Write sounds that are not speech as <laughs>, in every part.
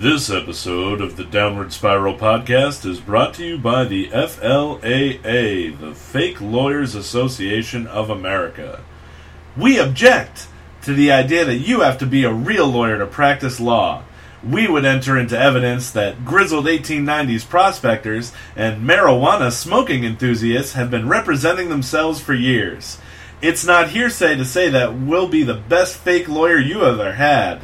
This episode of the Downward Spiral podcast is brought to you by the FLAA, the Fake Lawyers Association of America. We object to the idea that you have to be a real lawyer to practice law. We would enter into evidence that grizzled 1890s prospectors and marijuana smoking enthusiasts have been representing themselves for years. It's not hearsay to say that we'll be the best fake lawyer you ever had.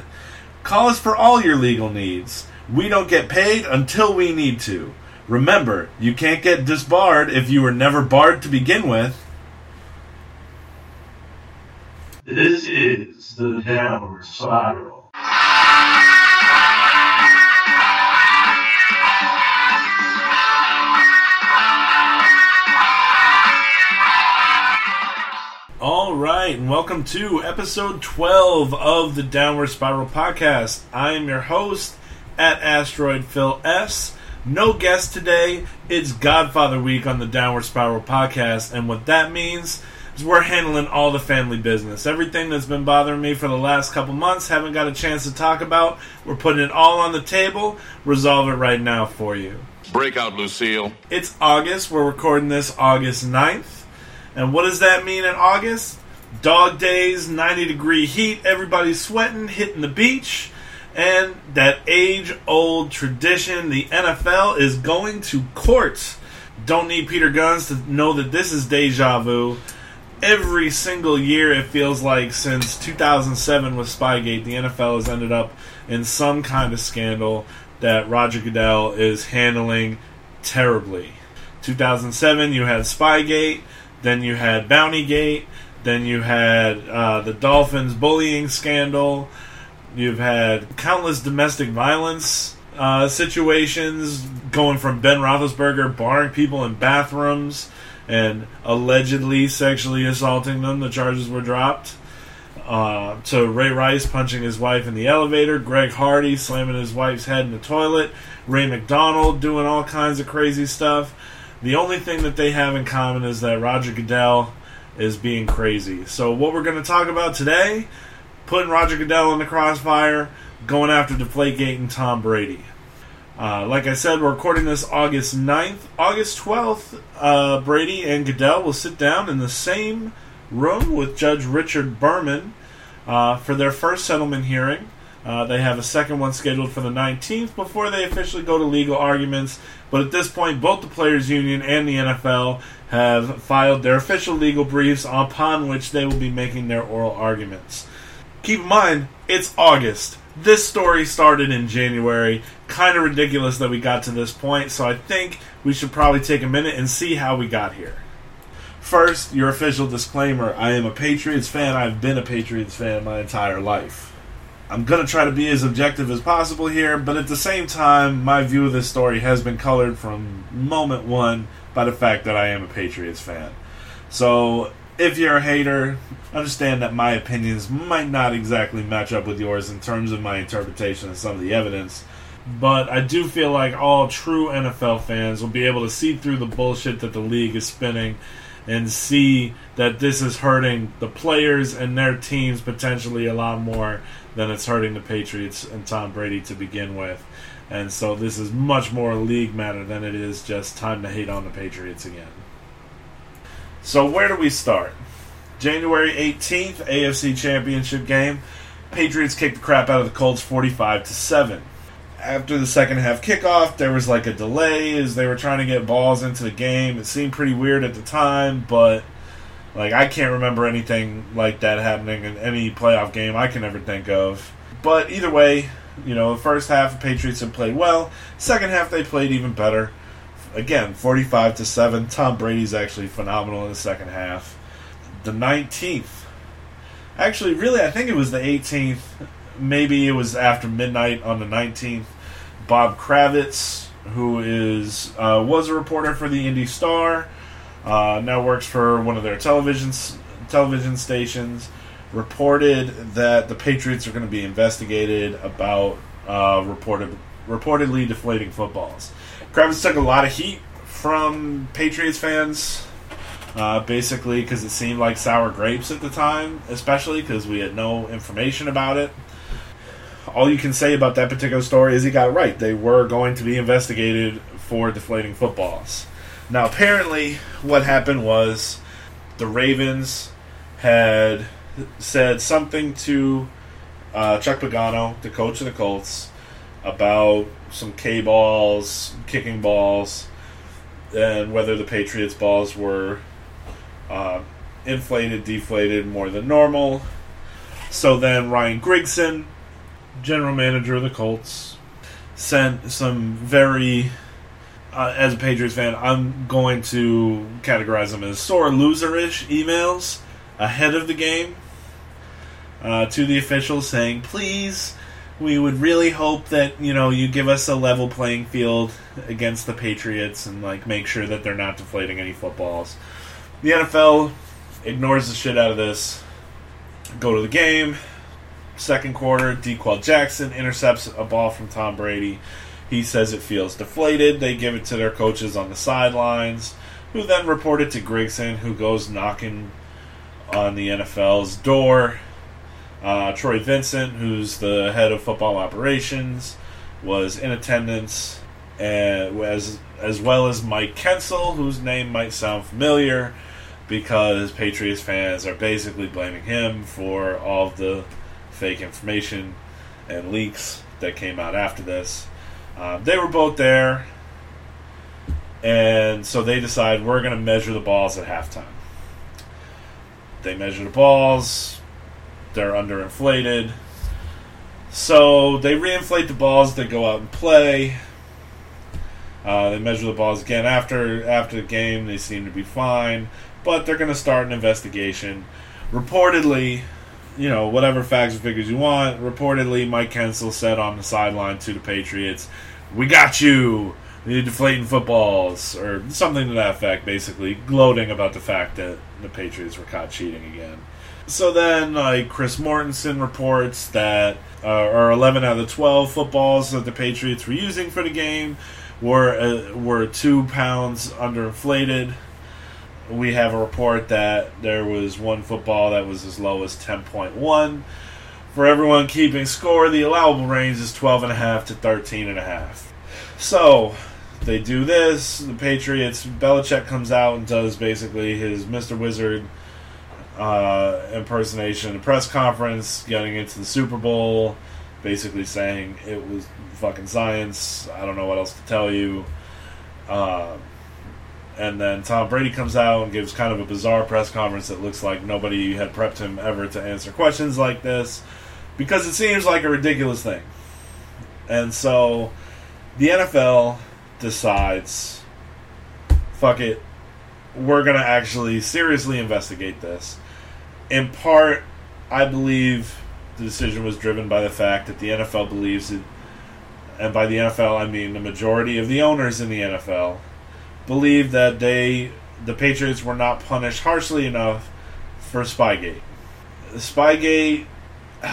Call us for all your legal needs. We don't get paid until we need to. Remember, you can't get disbarred if you were never barred to begin with. This is the Downward Spiral. All right, and welcome to episode 12 of the Downward Spiral podcast. I am your host at Asteroid Phil S. No guest today. It's Godfather Week on the Downward Spiral podcast, and what that means is we're handling all the family business. Everything that's been bothering me for the last couple months, haven't got a chance to talk about. We're putting it all on the table. Resolve it right now for you. Breakout, Lucille. It's August. We're recording this August 9th. And what does that mean in August? Dog days, 90 degree heat, everybody's sweating, hitting the beach. And that age old tradition, the NFL is going to court. Don't need Peter Guns to know that this is deja vu. Every single year, it feels like since 2007 with Spygate, the NFL has ended up in some kind of scandal that Roger Goodell is handling terribly. 2007, you had Spygate. Then you had Bountygate. Then you had uh, the Dolphins bullying scandal. You've had countless domestic violence uh, situations going from Ben Roethlisberger barring people in bathrooms and allegedly sexually assaulting them. The charges were dropped. Uh, to Ray Rice punching his wife in the elevator, Greg Hardy slamming his wife's head in the toilet, Ray McDonald doing all kinds of crazy stuff. The only thing that they have in common is that Roger Goodell is being crazy. So, what we're going to talk about today, putting Roger Goodell in the crossfire, going after Deflategate and Tom Brady. Uh, like I said, we're recording this August 9th. August 12th, uh, Brady and Goodell will sit down in the same room with Judge Richard Berman uh, for their first settlement hearing. Uh, they have a second one scheduled for the 19th before they officially go to legal arguments. But at this point, both the Players Union and the NFL have filed their official legal briefs upon which they will be making their oral arguments. Keep in mind, it's August. This story started in January. Kind of ridiculous that we got to this point, so I think we should probably take a minute and see how we got here. First, your official disclaimer I am a Patriots fan. I've been a Patriots fan my entire life. I'm going to try to be as objective as possible here, but at the same time, my view of this story has been colored from moment one by the fact that I am a Patriots fan. So, if you're a hater, understand that my opinions might not exactly match up with yours in terms of my interpretation of some of the evidence. But I do feel like all true NFL fans will be able to see through the bullshit that the league is spinning and see that this is hurting the players and their teams potentially a lot more than it's hurting the Patriots and Tom Brady to begin with. And so this is much more a league matter than it is just time to hate on the Patriots again. So where do we start? January 18th, AFC Championship game. Patriots kicked the crap out of the Colts 45 to 7. After the second half kickoff, there was like a delay as they were trying to get balls into the game. It seemed pretty weird at the time, but like I can't remember anything like that happening in any playoff game I can ever think of. But either way, you know, the first half the Patriots had played well. Second half they played even better. Again, 45 to 7. Tom Brady's actually phenomenal in the second half. The 19th. Actually, really I think it was the 18th. Maybe it was after midnight on the 19th. Bob Kravitz, who is uh, was a reporter for the Indy Star, uh, now works for one of their television television stations. Reported that the Patriots are going to be investigated about uh, reported reportedly deflating footballs. Kravitz took a lot of heat from Patriots fans, uh, basically because it seemed like sour grapes at the time, especially because we had no information about it. all you can say about that particular story is he got right. They were going to be investigated for deflating footballs. Now, apparently, what happened was the Ravens had said something to uh, Chuck Pagano, the coach of the Colts, about some K balls, kicking balls, and whether the Patriots' balls were uh, inflated, deflated more than normal. So then Ryan Grigson, general manager of the Colts, sent some very, uh, as a Patriots fan, I'm going to categorize them as sore loserish emails ahead of the game uh, to the officials saying, please, we would really hope that you know you give us a level playing field against the Patriots and like make sure that they're not deflating any footballs. The NFL ignores the shit out of this. Go to the game. Second quarter, D'Qwell Jackson intercepts a ball from Tom Brady. He says it feels deflated. They give it to their coaches on the sidelines, who then report it to Grigson, who goes knocking on the NFL's door. Uh, Troy Vincent, who's the head of football operations, was in attendance, as as well as Mike Kensil, whose name might sound familiar, because Patriots fans are basically blaming him for all of the fake information and leaks that came out after this. Um, they were both there, and so they decide we're going to measure the balls at halftime. They measure the balls, they're underinflated. So they reinflate the balls, they go out and play. Uh, they measure the balls again after after the game. They seem to be fine, but they're going to start an investigation. Reportedly, you know, whatever facts and figures you want. Reportedly, Mike Kensil said on the sideline to the Patriots, "We got you. You're deflating footballs," or something to that effect. Basically, gloating about the fact that the Patriots were caught cheating again. So then, like Chris Mortensen reports that, uh, or 11 out of the 12 footballs that the Patriots were using for the game were uh, were two pounds underinflated. We have a report that there was one football that was as low as 10.1. For everyone keeping score, the allowable range is 12.5 to 13.5. So, they do this. The Patriots, Belichick comes out and does basically his Mr. Wizard uh, impersonation press conference, getting into the Super Bowl, basically saying it was fucking science. I don't know what else to tell you. Uh, and then Tom Brady comes out and gives kind of a bizarre press conference that looks like nobody had prepped him ever to answer questions like this because it seems like a ridiculous thing. And so the NFL decides fuck it, we're going to actually seriously investigate this. In part, I believe the decision was driven by the fact that the NFL believes it, and by the NFL I mean the majority of the owners in the NFL believe that they the Patriots were not punished harshly enough for Spygate. Spygate <sighs>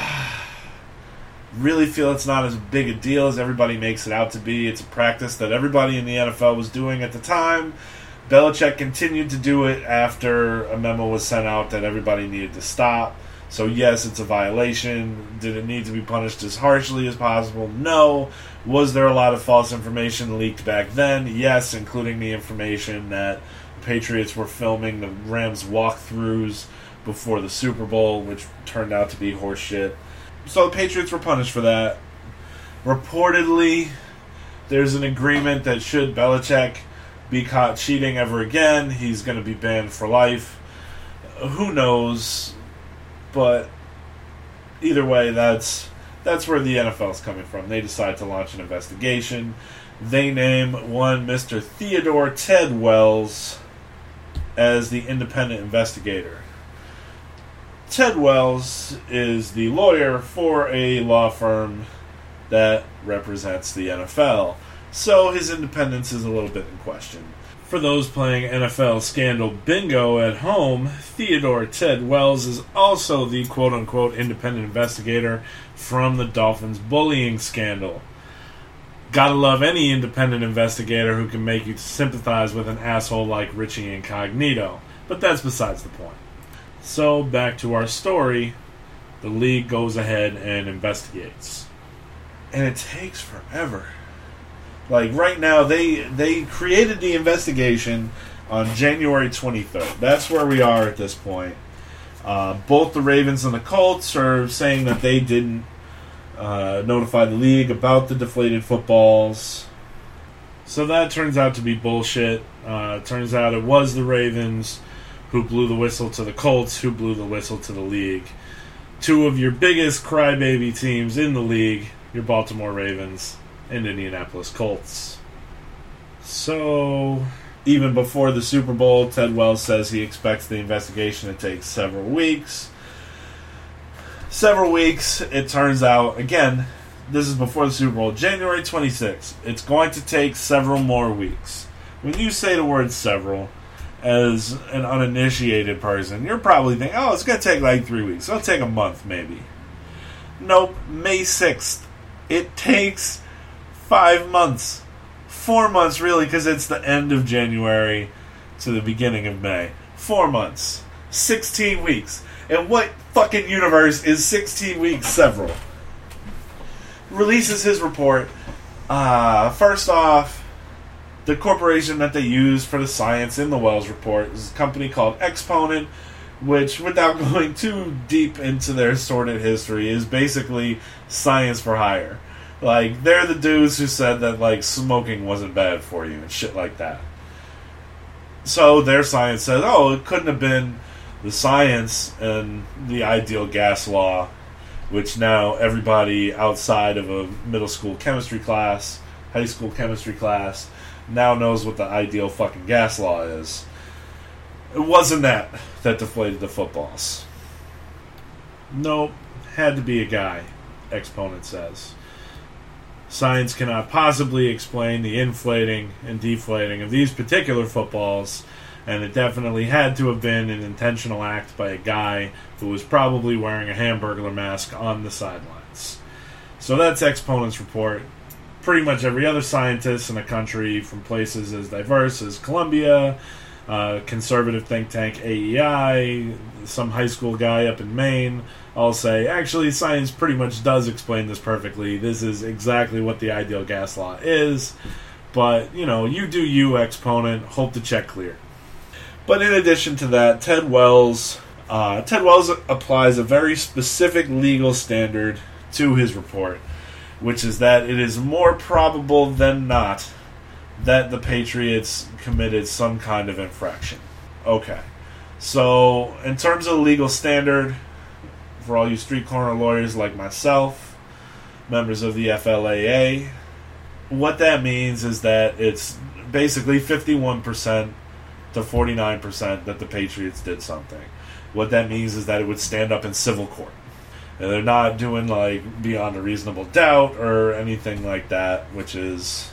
really feel it's not as big a deal as everybody makes it out to be. It's a practice that everybody in the NFL was doing at the time. Belichick continued to do it after a memo was sent out that everybody needed to stop. So, yes, it's a violation. Did it need to be punished as harshly as possible? No. Was there a lot of false information leaked back then? Yes, including the information that the Patriots were filming the Rams walkthroughs before the Super Bowl, which turned out to be horseshit. So, the Patriots were punished for that. Reportedly, there's an agreement that should Belichick be caught cheating ever again, he's going to be banned for life. Who knows? But either way, that's that's where the NFL's coming from. They decide to launch an investigation. They name one Mr. Theodore Ted Wells as the independent investigator. Ted Wells is the lawyer for a law firm that represents the NFL, so his independence is a little bit in question. For those playing NFL Scandal Bingo at home, Theodore Ted Wells is also the quote unquote independent investigator from the Dolphins bullying scandal. Gotta love any independent investigator who can make you sympathize with an asshole like Richie Incognito, but that's besides the point. So, back to our story. The league goes ahead and investigates. and it takes forever. Like right now, they they created the investigation on January 23rd. That's where we are at this point. Uh, both the Ravens and the Colts are saying that they didn't uh, notify the league about the deflated footballs. So that turns out to be bullshit. Uh, turns out it was the Ravens who blew the whistle to the Colts, who blew the whistle to the league. Two of your biggest crybaby teams in the league, your Baltimore Ravens and Indianapolis Colts. So, even before the Super Bowl, Ted Wells says he expects the investigation to take several weeks. Several weeks, it turns out, again, this is before the Super Bowl, January 26th. It's going to take several more weeks. When you say the word several, as an uninitiated person, you're probably thinking, oh, it's going to take like three weeks. It'll take a month, maybe. Nope, May 6th. It takes five months. Four months, really, because it's the end of January to the beginning of May. Four months. 16 weeks. And what fucking universe is 16 weeks several? Releases his report. Uh, first off, the corporation that they use for the science in the Wells report is a company called Exponent, which, without <laughs> going too deep into their sordid history, is basically science for hire. Like, they're the dudes who said that, like, smoking wasn't bad for you and shit like that. So their science says, oh, it couldn't have been the science and the ideal gas law, which now everybody outside of a middle school chemistry class, high school chemistry class, now knows what the ideal fucking gas law is. It wasn't that that deflated the footballs. Nope, had to be a guy, Exponent says. Science cannot possibly explain the inflating and deflating of these particular footballs, and it definitely had to have been an intentional act by a guy who was probably wearing a hamburger mask on the sidelines. So that's Exponent's report. Pretty much every other scientist in the country, from places as diverse as Columbia, uh, conservative think tank AEI, some high school guy up in Maine, I'll say, actually, science pretty much does explain this perfectly. This is exactly what the ideal gas law is. But, you know, you do you, exponent. Hope the check clear. But in addition to that, Ted Wells. Uh, Ted Wells applies a very specific legal standard to his report, which is that it is more probable than not that the Patriots committed some kind of infraction. Okay. So, in terms of legal standard, for all you street corner lawyers like myself, members of the FLAA, what that means is that it's basically 51% to 49% that the Patriots did something. What that means is that it would stand up in civil court. And they're not doing like beyond a reasonable doubt or anything like that, which is,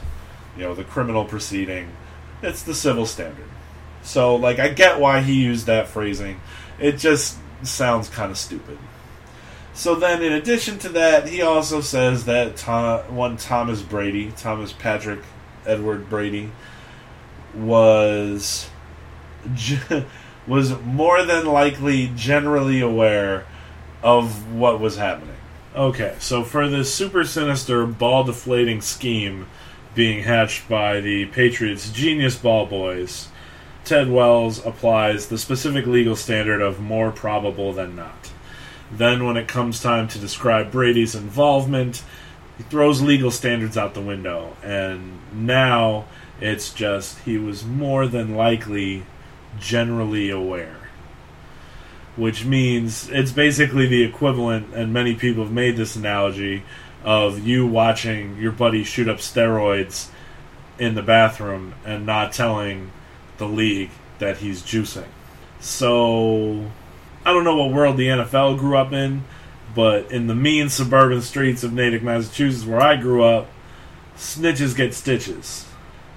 you know, the criminal proceeding. It's the civil standard. So, like, I get why he used that phrasing. It just sounds kind of stupid. So then, in addition to that, he also says that Tom, one Thomas Brady, Thomas Patrick Edward Brady, was <laughs> was more than likely generally aware of what was happening. Okay, so for this super sinister ball deflating scheme being hatched by the Patriots' genius ball boys, Ted Wells applies the specific legal standard of more probable than not. Then, when it comes time to describe Brady's involvement, he throws legal standards out the window. And now it's just he was more than likely generally aware. Which means it's basically the equivalent, and many people have made this analogy, of you watching your buddy shoot up steroids in the bathroom and not telling the league that he's juicing. So I don't know what world the NFL grew up in, but in the mean suburban streets of Natick, Massachusetts, where I grew up, snitches get stitches.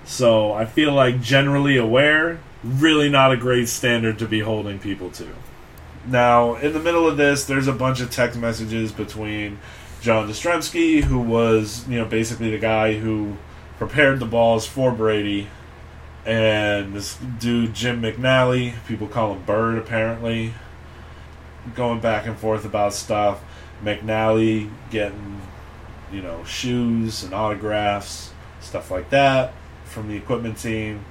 So I feel like generally aware, really not a great standard to be holding people to. Now, in the middle of this, there's a bunch of text messages between John Jastremski, who was, you know, basically the guy who prepared the balls for Brady, and this dude Jim McNally, people call him Bird apparently, going back and forth about stuff. McNally getting you know, shoes and autographs, stuff like that from the equipment team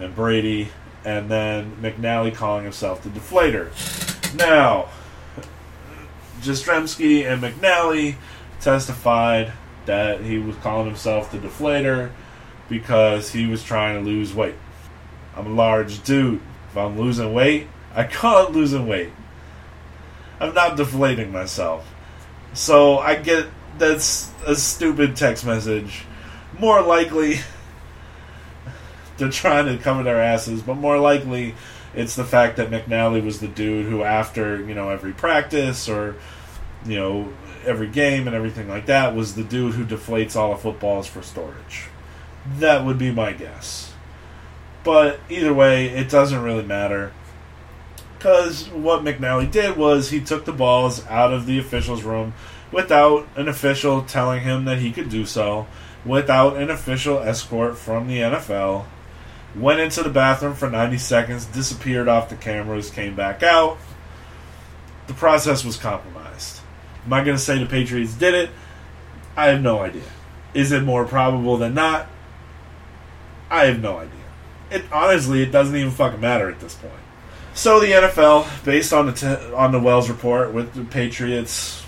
and Brady, and then McNally calling himself the deflator. Now, Jastremski and McNally testified that he was calling himself the deflator because he was trying to lose weight. I'm a large dude. If I'm losing weight, I call it losing weight. I'm not deflating myself. So I get that's a stupid text message. More likely, <laughs> they're trying to cover their asses, but more likely, it's the fact that McNally was the dude who, after you know every practice or you know every game and everything like that, was the dude who deflates all the footballs for storage. That would be my guess. But either way, it doesn't really matter. Because what McNally did was he took the balls out of the officials' room without an official telling him that he could do so, without an official escort from the NFL, went into the bathroom for 90 seconds, disappeared off the cameras, came back out. The process was compromised. Am I going to say the Patriots did it? I have no idea. Is it more probable than not? I have no idea. It honestly, it doesn't even fucking matter at this point. So the NFL, based on the t- on the Wells report, with the Patriots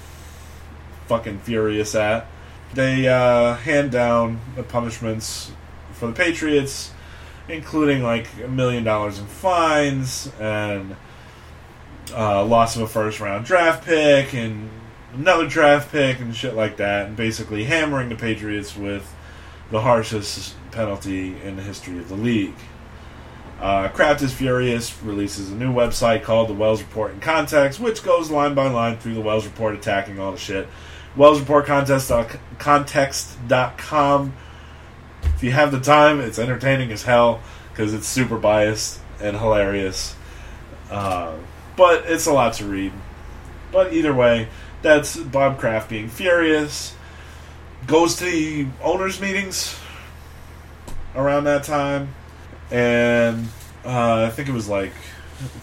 fucking furious at, they uh, hand down the punishments for the Patriots, including like a million dollars in fines and uh, loss of a first round draft pick and another draft pick and shit like that, and basically hammering the Patriots with the harshest penalty in the history of the league. Uh, Kraft is furious, releases a new website called the Wells Report in Context, which goes line by line through the Wells Report attacking all the shit. Wells Report Contest, uh, Context.com. If you have the time, it's entertaining as hell because it's super biased and hilarious. Uh, but it's a lot to read. But either way, that's Bob Kraft being furious. Goes to the owners' meetings around that time. And uh, I think it was like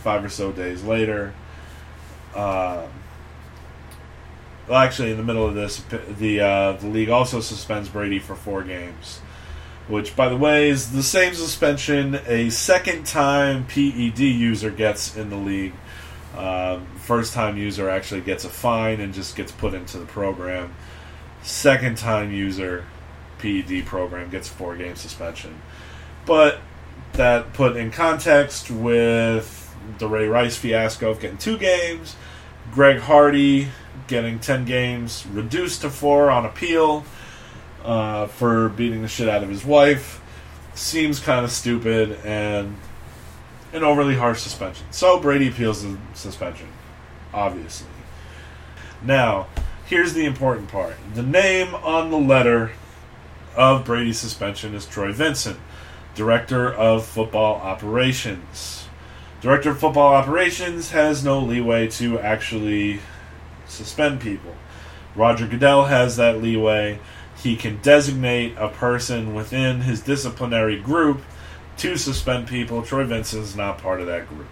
five or so days later. Uh, well, actually, in the middle of this, the uh, the league also suspends Brady for four games, which, by the way, is the same suspension a second time PED user gets in the league. Uh, first time user actually gets a fine and just gets put into the program. Second time user PED program gets four game suspension. But that put in context with the Ray Rice fiasco of getting two games, Greg Hardy getting 10 games, reduced to four on appeal uh, for beating the shit out of his wife, seems kind of stupid and an overly harsh suspension. So Brady appeals the suspension, obviously. Now, here's the important part the name on the letter of Brady's suspension is Troy Vincent. Director of Football Operations. Director of Football Operations has no leeway to actually suspend people. Roger Goodell has that leeway. He can designate a person within his disciplinary group to suspend people. Troy Vincent is not part of that group.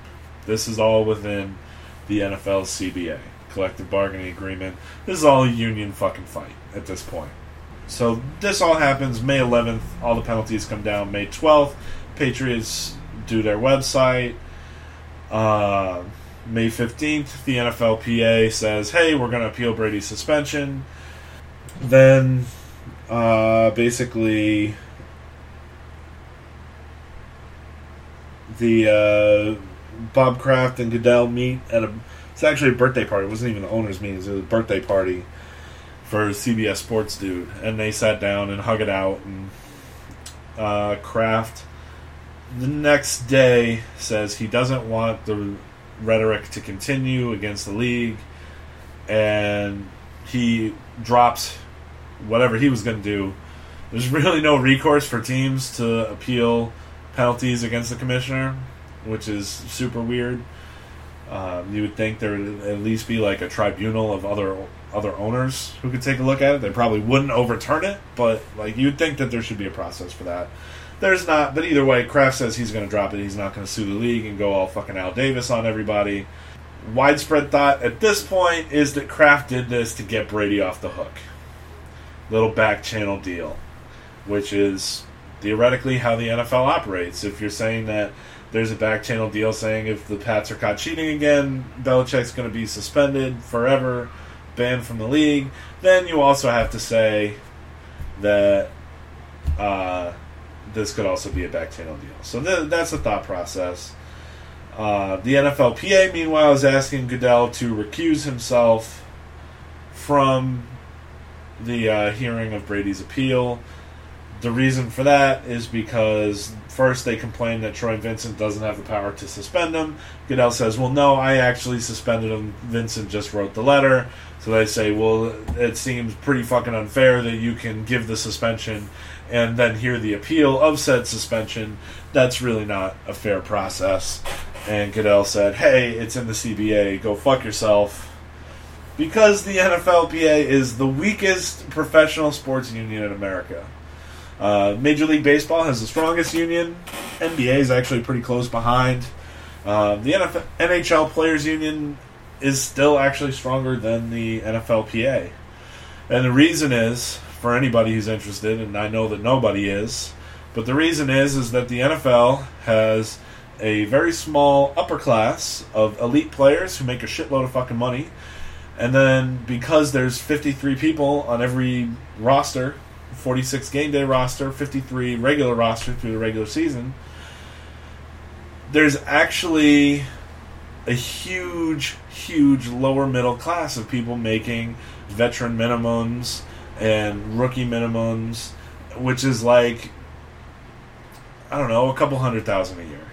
This is all within the NFL CBA, collective bargaining agreement. This is all a union fucking fight at this point. So this all happens May 11th. All the penalties come down May 12th. Patriots do their website. Uh, May 15th, the NFLPA says, hey, we're going to appeal Brady's suspension. Then, uh, basically, the uh, Bob Kraft and Goodell meet at a. It's actually a birthday party. It wasn't even the owners' meeting. It was a birthday party for CBS Sports dude, and they sat down and hug it out. And uh, Kraft the next day says he doesn't want the rhetoric to continue against the league, and he drops whatever he was going to do. There's <laughs> really no recourse for teams to appeal penalties against the commissioner, which is super weird. Um, you would think there would at least be like a tribunal of other other owners who could take a look at it. They probably wouldn't overturn it, but like you'd think that there should be a process for that. There's not, but either way, Kraft says he's going to drop it. He's not going to sue the league and go all fucking Al Davis on everybody. Widespread thought at this point is that Kraft did this to get Brady off the hook. little back channel deal, which is theoretically how the NFL operates. If you're saying that there's a back channel deal saying if the Pats are caught cheating again, Belichick's going to be suspended forever, banned from the league, then you also have to say that uh, this could also be a back channel deal. So th- that's the thought process. Uh, the NFLPA, meanwhile, is asking Goodell to recuse himself from the uh, hearing of Brady's appeal. The reason for that is because first they complain that Troy Vincent doesn't have the power to suspend him. Goodell says, "Well, no, I actually suspended him. Vincent just wrote the letter." So they say, "Well, it seems pretty fucking unfair that you can give the suspension and then hear the appeal of said suspension. That's really not a fair process." And Goodell said, "Hey, it's in the CBA. Go fuck yourself." Because the NFLPA is the weakest professional sports union in America. Uh, Major League Baseball has the strongest union. NBA is actually pretty close behind. Uh, the NFL, NHL Players Union is still actually stronger than the NFLPA. And the reason is, for anybody who's interested, and I know that nobody is, but the reason is is that the NFL has a very small upper class of elite players who make a shitload of fucking money. And then because there's 53 people on every roster, 46 game day roster, 53 regular roster through the regular season, there's actually a huge, huge lower middle class of people making veteran minimums and rookie minimums, which is like, I don't know, a couple hundred thousand a year.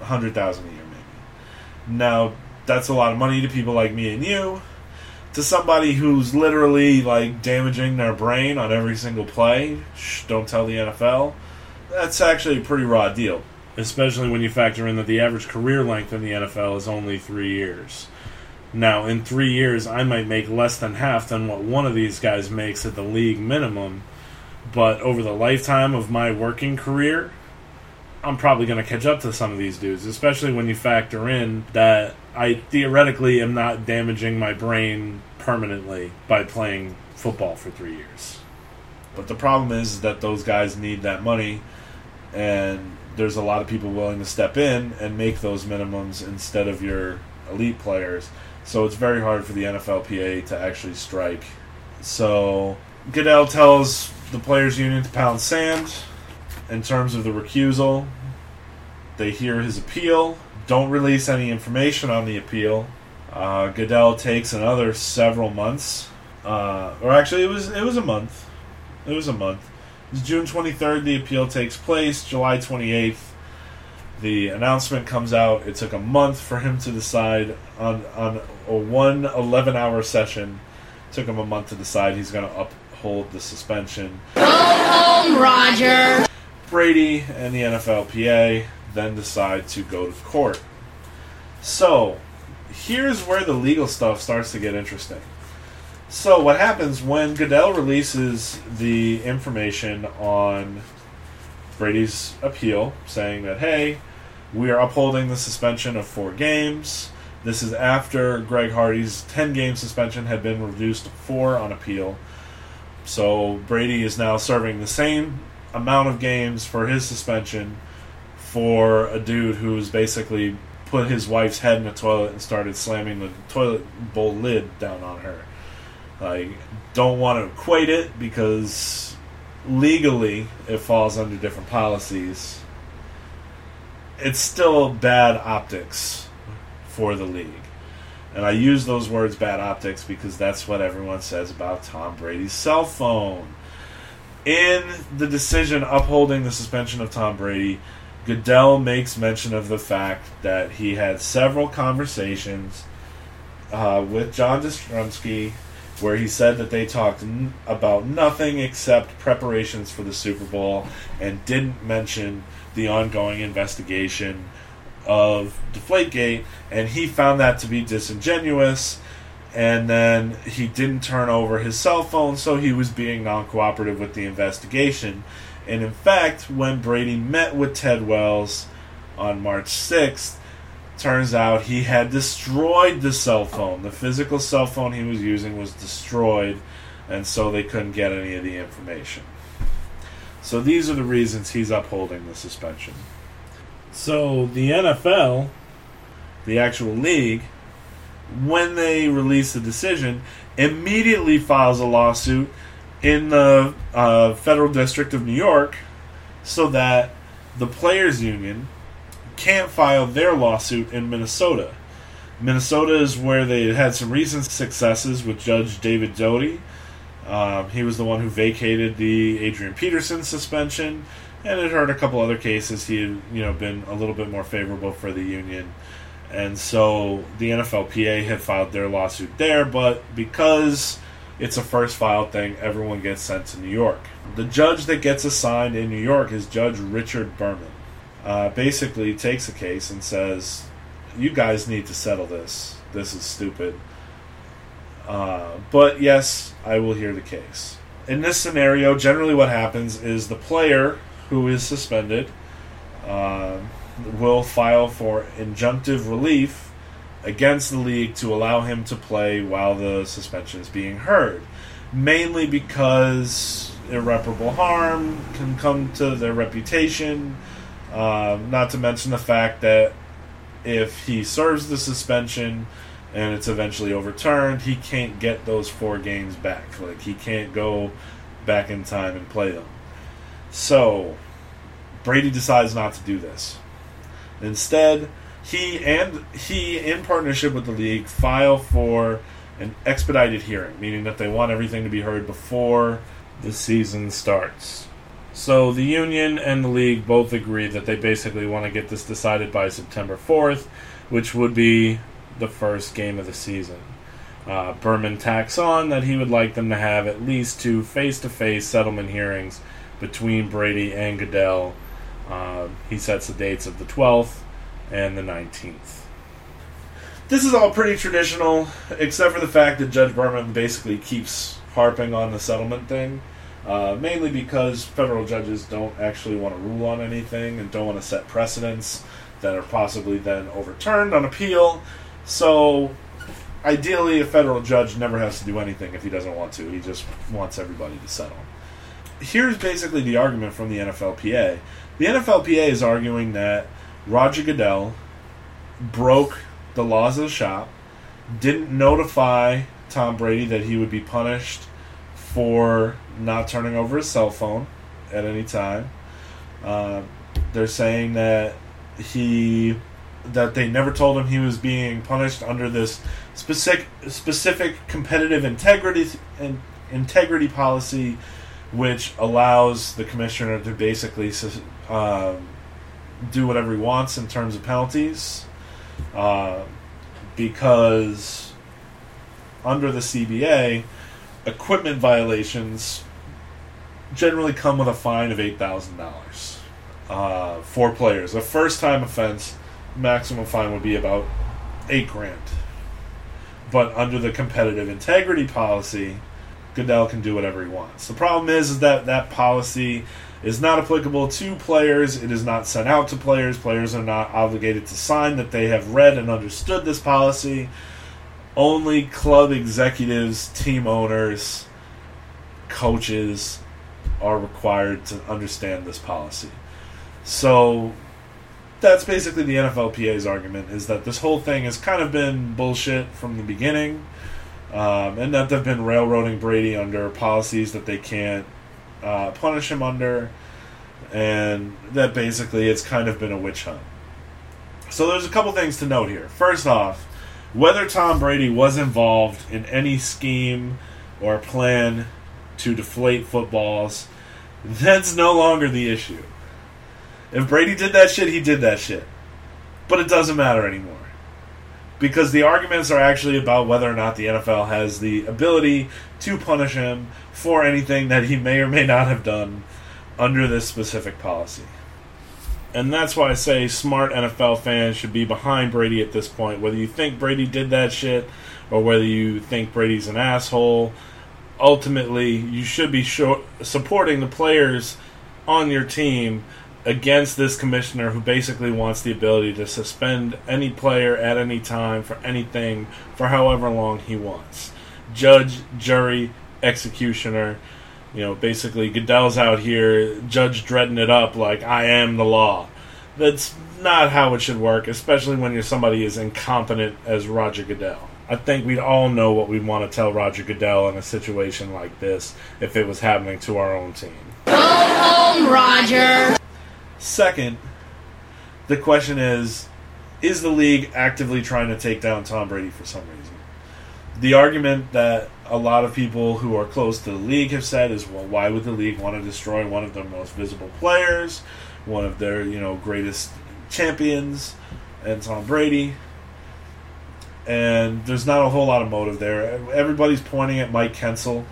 A hundred thousand a year, maybe. Now, that's a lot of money to people like me and you. To somebody who's literally like damaging their brain on every single play, shh, don't tell the NFL. That's actually a pretty raw deal especially when you factor in that the average career length in the NFL is only three years. Now, in three years, I might make less than half than what one of these guys makes at the league minimum, but over the lifetime of my working career, I'm probably going to catch up to some of these dudes, especially when you factor in that I theoretically am not damaging my brain permanently by playing football for three years. But the problem is that those guys need that money, and there's a lot of people willing to step in and make those minimums instead of your elite players. So it's very hard for the NFLPA to actually strike. So Goodell tells the players' union to pound sand in terms of the recusal. They hear his appeal. Don't release any information on the appeal. Uh, Goodell takes another several months, uh, or actually, it was it was a month. It was a month it's June 23rd, the appeal takes place. July 28th, the announcement comes out. It took a month for him to decide on, on a one 11 hour session. It took him a month to decide he's going to uphold the suspension. Go home, Roger! Brady and the NFLPA then decide to go to court. So, here's where the legal stuff starts to get interesting. So what happens when Goodell releases the information on Brady's appeal, saying that hey, we are upholding the suspension of four games. This is after Greg Hardy's ten-game suspension had been reduced to four on appeal. So Brady is now serving the same amount of games for his suspension for a dude who's basically put his wife's head in the toilet and started slamming the toilet bowl lid down on her. I don't want to equate it because legally it falls under different policies. It's still bad optics for the league. And I use those words bad optics because that's what everyone says about Tom Brady's cell phone. In the decision upholding the suspension of Tom Brady, Goodell makes mention of the fact that he had several conversations uh, with John Jastremski where he said that they talked n- about nothing except preparations for the Super Bowl and didn't mention the ongoing investigation of Deflategate, and he found that to be disingenuous. And then he didn't turn over his cell phone, so he was being non cooperative with the investigation. And in fact, when Brady met with Ted Wells on March 6th, turns out he had destroyed the cell phone. The physical cell phone he was using was destroyed and so they couldn't get any of the information. So these are the reasons he's upholding the suspension. So the NFL, the actual league, when they release the decision, immediately files a lawsuit in the uh, federal district of New York so that the players union can't file their lawsuit in Minnesota. Minnesota is where they had some recent successes with Judge David Doty. Um, he was the one who vacated the Adrian Peterson suspension, and it heard a couple other cases. He had, you know, been a little bit more favorable for the union, and so the NFLPA had filed their lawsuit there. But because it's a first file thing, everyone gets sent to New York. The judge that gets assigned in New York is Judge Richard Berman. Uh, basically, takes a case and says, "You guys need to settle this. This is stupid." Uh, but yes, I will hear the case. In this scenario, generally what happens is the player who is suspended uh, will file for injunctive relief against the league to allow him to play while the suspension is being heard. Mainly because irreparable harm can come to their reputation, uh, not to mention the fact that if he serves the suspension, and it's eventually overturned, he can't get those four games back. Like he can't go back in time and play them. So Brady decides not to do this. Instead, he and he in partnership with the league file for an expedited hearing, meaning that they want everything to be heard before the season starts. So the union and the league both agree that they basically want to get this decided by September 4th, which would be the first game of the season. Uh, Berman tacks on that he would like them to have at least two face to face settlement hearings between Brady and Goodell. Uh, he sets the dates of the 12th and the 19th. This is all pretty traditional, except for the fact that Judge Berman basically keeps harping on the settlement thing. Uh, mainly because federal judges don't actually want to rule on anything and don't want to set precedents that are possibly then overturned on appeal. So, ideally, a federal judge never has to do anything if he doesn't want to. He just wants everybody to settle. Here's basically the argument from the NFLPA. The NFLPA is arguing that Roger Goodell broke the laws of the shop, didn't notify Tom Brady that he would be punished for not turning over his cell phone at any time. Uh, they're saying that he that they never told him he was being punished under this specific specific competitive integrity and integrity policy, which allows the commissioner to basically uh, do whatever he wants in terms of penalties, uh, because under the CBA, equipment violations generally come with a fine of eight thousand uh, dollars for players. A first time offense maximum fine would be about eight grand. But under the competitive integrity policy, Goodell can do whatever he wants. The problem is, is that that policy is not applicable to players. It is not sent out to players. Players are not obligated to sign that they have read and understood this policy. Only club executives, team owners, coaches are required to understand this policy. So that's basically the NFLPA's argument is that this whole thing has kind of been bullshit from the beginning, um, and that they've been railroading Brady under policies that they can't uh, punish him under, and that basically it's kind of been a witch hunt. So there's a couple things to note here. First off, whether Tom Brady was involved in any scheme or plan to deflate footballs, that's no longer the issue. If Brady did that shit, he did that shit. But it doesn't matter anymore. Because the arguments are actually about whether or not the NFL has the ability to punish him for anything that he may or may not have done under this specific policy. And that's why I say smart NFL fans should be behind Brady at this point. Whether you think Brady did that shit or whether you think Brady's an asshole, ultimately you should be supporting the players on your team against this commissioner who basically wants the ability to suspend any player at any time for anything for however long he wants. Judge, jury, executioner. You know, basically Goodell's out here, Judge dreading it up like I am the law. That's not how it should work, especially when you're somebody as incompetent as Roger Goodell. I think we'd all know what we'd want to tell Roger Goodell in a situation like this if it was happening to our own team. Go home, Roger. Second, the question is is the league actively trying to take down Tom Brady for some reason? The argument that a lot of people who are close to the league have said is, well, why would the league want to destroy one of their most visible players, one of their, you know, greatest champions, and Tom Brady? And there's not a whole lot of motive there. Everybody's pointing at Mike Kensil,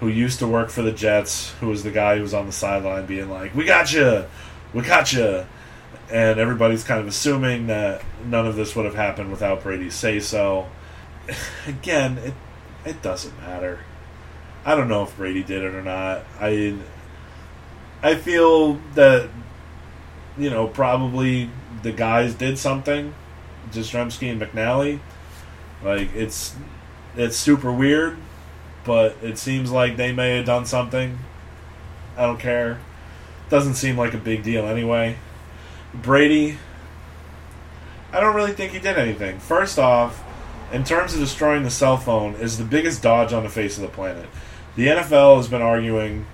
who used to work for the Jets, who was the guy who was on the sideline being like, "We got you, we got you," and everybody's kind of assuming that none of this would have happened without Brady's say so. <laughs> Again, it it doesn't matter. I don't know if Brady did it or not. I I feel that you know probably the guys did something, Jastremski and McNally. Like it's it's super weird, but it seems like they may have done something. I don't care. Doesn't seem like a big deal anyway. Brady, I don't really think he did anything. First off, in terms of destroying the cell phone, is the biggest dodge on the face of the planet. The NFL has been arguing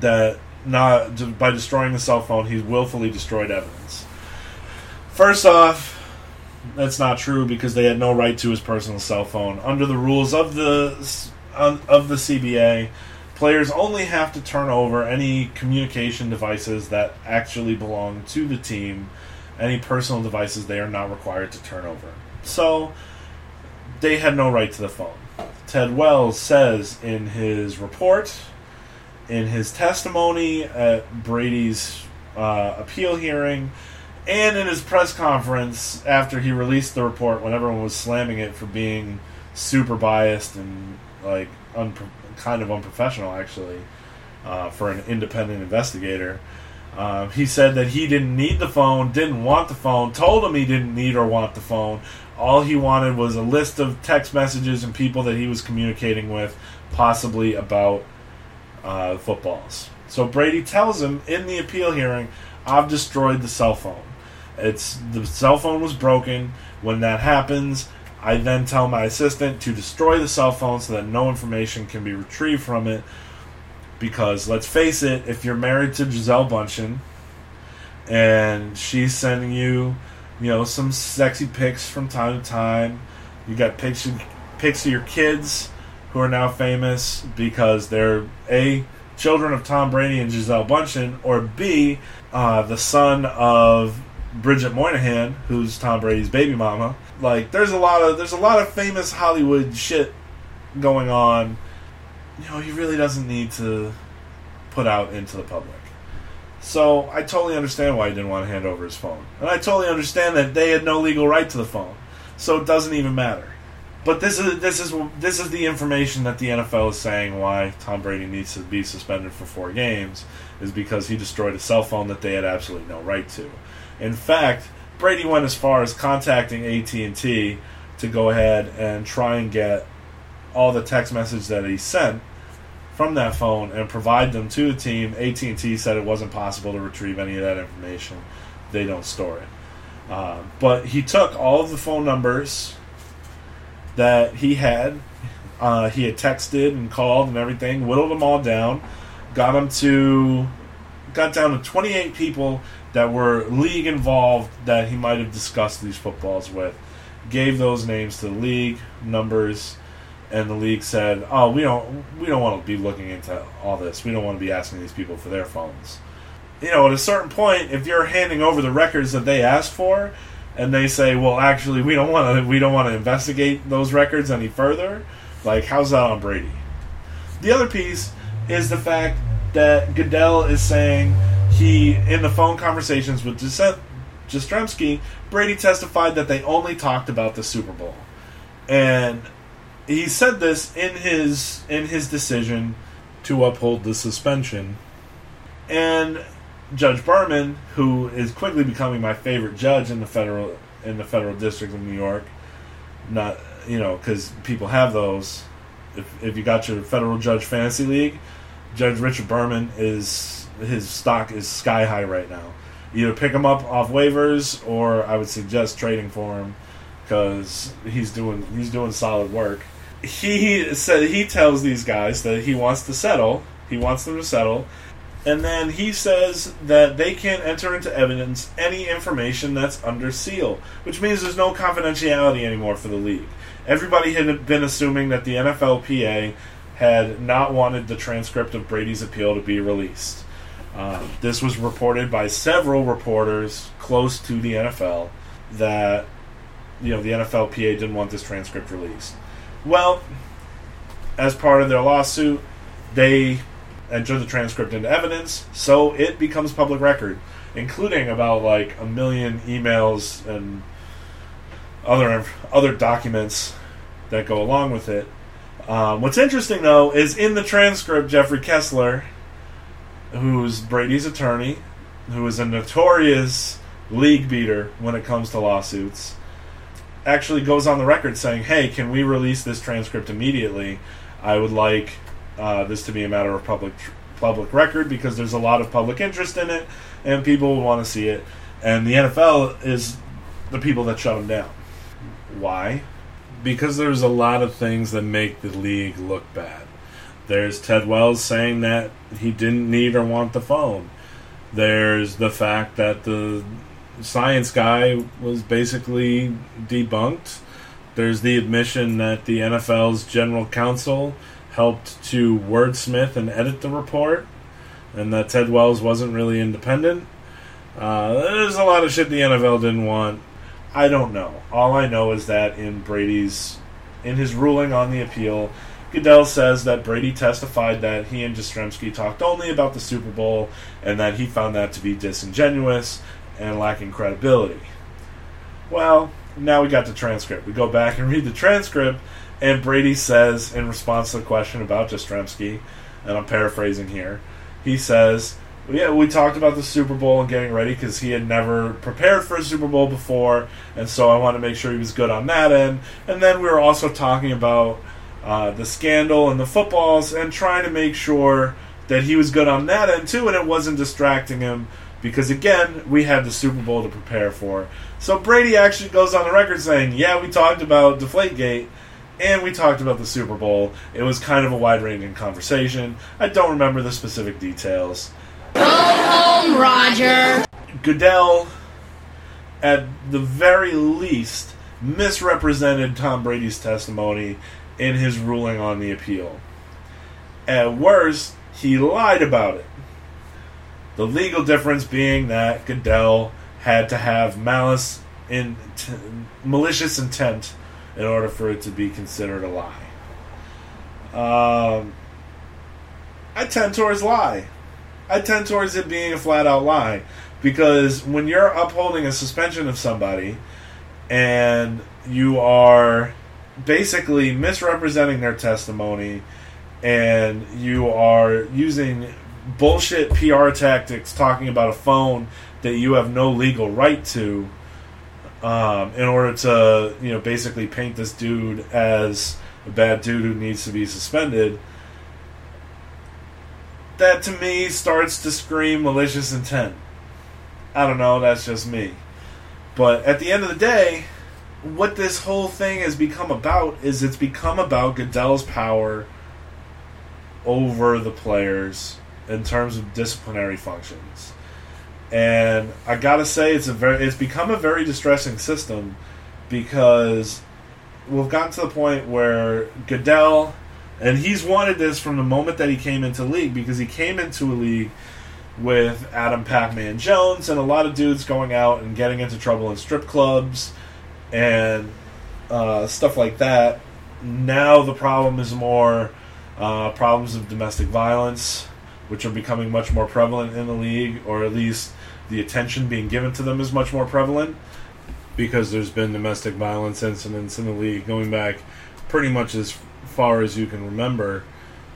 that not by destroying the cell phone, he's willfully destroyed evidence. First off, that's not true because they had no right to his personal cell phone under the rules of the of the CBA. Players only have to turn over any communication devices that actually belong to the team. Any personal devices they are not required to turn over. So they had no right to the phone. Ted Wells says in his report, in his testimony at Brady's uh, appeal hearing, and in his press conference after he released the report when everyone was slamming it for being super biased and like kind of unprofessional actually uh, for an independent investigator. Um, he said that he didn't need the phone, didn't want the phone, told him he didn't need or want the phone. All he wanted was a list of text messages and people that he was communicating with, possibly about uh, footballs. So Brady tells him in the appeal hearing, "I've destroyed the cell phone. It's the cell phone was broken. When that happens, I then tell my assistant to destroy the cell phone so that no information can be retrieved from it. Because let's face it, if you're married to Gisele Bundchen and she's sending you, you know, some sexy pics from time to time, you got pics pics of your kids who are now famous because they're a children of Tom Brady and Gisele Bundchen, or B, uh, the son of Bridget Moynahan, who's Tom Brady's baby mama. Like, there's a lot of there's a lot of famous Hollywood shit going on. You know, he really doesn't need to put out into the public. So I totally understand why he didn't want to hand over his phone, and I totally understand that they had no legal right to the phone, so it doesn't even matter. But this is this is this is the information that the NFL is saying why Tom Brady needs to be suspended for four games is because he destroyed a cell phone that they had absolutely no right to. In fact, Brady went as far as contacting AT&T to go ahead and try and get all the text messages that he sent from that phone and provide them to the team. AT&T said it wasn't possible to retrieve any of that information. They don't store it. Uh, but he took all of the phone numbers that he had. Uh, he had texted and called and everything, whittled them all down, got them to, got down to 28 people that were league involved that he might have discussed these footballs with. Gave those names to the league, numbers, and the league said, "Oh, we don't, we don't want to be looking into all this. We don't want to be asking these people for their phones." You know, at a certain point, if you're handing over the records that they asked for, and they say, "Well, actually, we don't want to, we don't want to investigate those records any further," like, how's that on Brady? The other piece is the fact that Goodell is saying he in the phone conversations with Jastremski, Brady testified that they only talked about the Super Bowl, and he said this in his in his decision to uphold the suspension. And Judge Berman, who is quickly becoming my favorite judge in the federal in the federal district of New York, not you know because people have those if, if you got your federal judge fantasy league, Judge Richard Berman is his stock is sky high right now. Either pick him up off waivers, or I would suggest trading for him because he's doing he's doing solid work. He said he tells these guys that he wants to settle. He wants them to settle, and then he says that they can't enter into evidence any information that's under seal, which means there's no confidentiality anymore for the league. Everybody had been assuming that the NFLPA had not wanted the transcript of Brady's appeal to be released. Uh, this was reported by several reporters close to the NFL that you know the NFLPA didn't want this transcript released. Well, as part of their lawsuit, they enter the transcript into evidence, so it becomes public record, including about like a million emails and other other documents that go along with it. Um, what's interesting though is in the transcript, Jeffrey Kessler, who's Brady's attorney, who is a notorious league beater when it comes to lawsuits, actually goes on the record saying, "Hey, can we release this transcript immediately? I would like uh, this to be a matter of public public record because there's a lot of public interest in it, and people want to see it. And the NFL is the people that shut them down. Why? Because there's a lot of things that make the league look bad. There's Ted Wells saying that he didn't need or want the phone. There's the fact that the science guy was basically debunked. There's the admission that the NFL's general counsel helped to wordsmith and edit the report, and that Ted Wells wasn't really independent. Uh, there's a lot of shit the NFL didn't want. I don't know. All I know is that in Brady's, in his ruling on the appeal, Goodell says that Brady testified that he and Jastremski talked only about the Super Bowl and that he found that to be disingenuous and lacking credibility. Well, now we got the transcript. We go back and read the transcript, and Brady says, in response to the question about Jastremski, and I'm paraphrasing here, he says, yeah, we talked about the Super Bowl and getting ready because he had never prepared for a Super Bowl before, and so I wanted to make sure he was good on that end. And then we were also talking about uh, the scandal and the footballs and trying to make sure that he was good on that end too, and it wasn't distracting him because again, we had the Super Bowl to prepare for. So Brady actually goes on the record saying, "Yeah, we talked about Deflategate." And we talked about the Super Bowl. It was kind of a wide ranging conversation. I don't remember the specific details. Go home, Roger. Goodell, at the very least, misrepresented Tom Brady's testimony in his ruling on the appeal. At worst, he lied about it. The legal difference being that Goodell had to have malice in t- malicious intent in order for it to be considered a lie. Um, I tend towards lie. I tend towards it being a flat out lie because when you're upholding a suspension of somebody and you are basically misrepresenting their testimony and you are using bullshit PR tactics talking about a phone that you have no legal right to um, in order to you know basically paint this dude as a bad dude who needs to be suspended. That to me starts to scream malicious intent. I don't know that's just me. But at the end of the day what this whole thing has become about is it's become about Goodell's power over the players in terms of disciplinary functions. And I gotta say, it's a very it's become a very distressing system because we've gotten to the point where Goodell, and he's wanted this from the moment that he came into league because he came into a league with Adam Pac-Man Jones and a lot of dudes going out and getting into trouble in strip clubs and uh, stuff like that. Now the problem is more uh, problems of domestic violence, which are becoming much more prevalent in the league, or at least the attention being given to them is much more prevalent because there's been domestic violence incidents in the league going back pretty much as far as you can remember.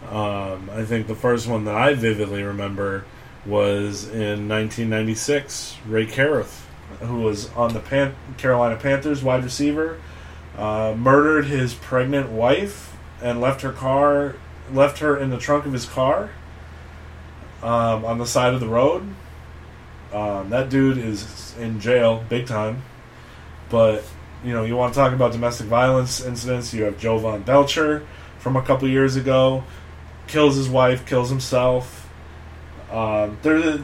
Um, I think the first one that I vividly remember was in 1996. Rae Carruth, who was on the Pan- Carolina Panthers wide receiver, uh, murdered his pregnant wife and left her car, left her in the trunk of his car um, on the side of the road. Um, that dude is in jail, big time. But you know, you want to talk about domestic violence incidents? You have Jovan Belcher from a couple years ago, kills his wife, kills himself. Um, there,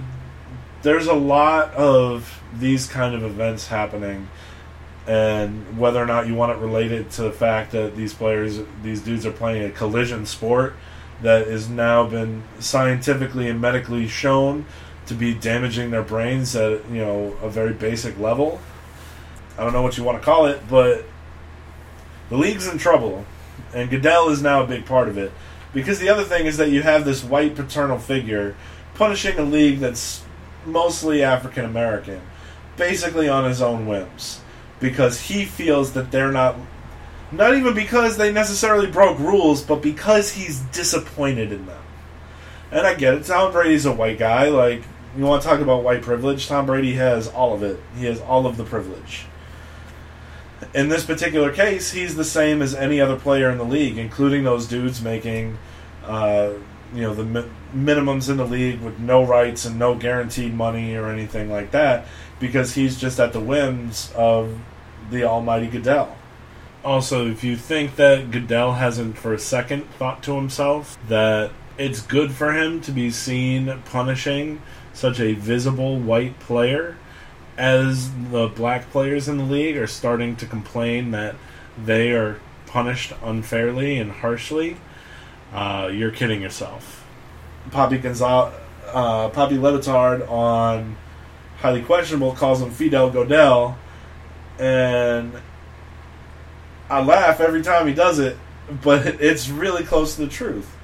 there's a lot of these kind of events happening, and whether or not you want it related to the fact that these players, these dudes, are playing a collision sport that has now been scientifically and medically shown to be damaging their brains at you know a very basic level. I don't know what you want to call it, but the league's in trouble, and Goodell is now a big part of it. Because the other thing is that you have this white paternal figure punishing a league that's mostly African American, basically on his own whims, because he feels that they're not. Not even because they necessarily broke rules, but because he's disappointed in them. And I get it. Tom Brady's a white guy. Like, you want to talk about white privilege? Tom Brady has all of it. He has all of the privilege. In this particular case, he's the same as any other player in the league, including those dudes making, uh, you know, the mi- minimums in the league with no rights and no guaranteed money or anything like that, because he's just at the whims of the almighty Goodell. Also, if you think that Goodell hasn't for a second thought to himself that it's good for him to be seen punishing such a visible white player as the black players in the league are starting to complain that they are punished unfairly and harshly, uh, you're kidding yourself. Poppy Gonzalez, uh, Papi Le Batard on highly questionable calls him Fidel Godel, and I laugh every time he does it, but <laughs> it's really close to the truth.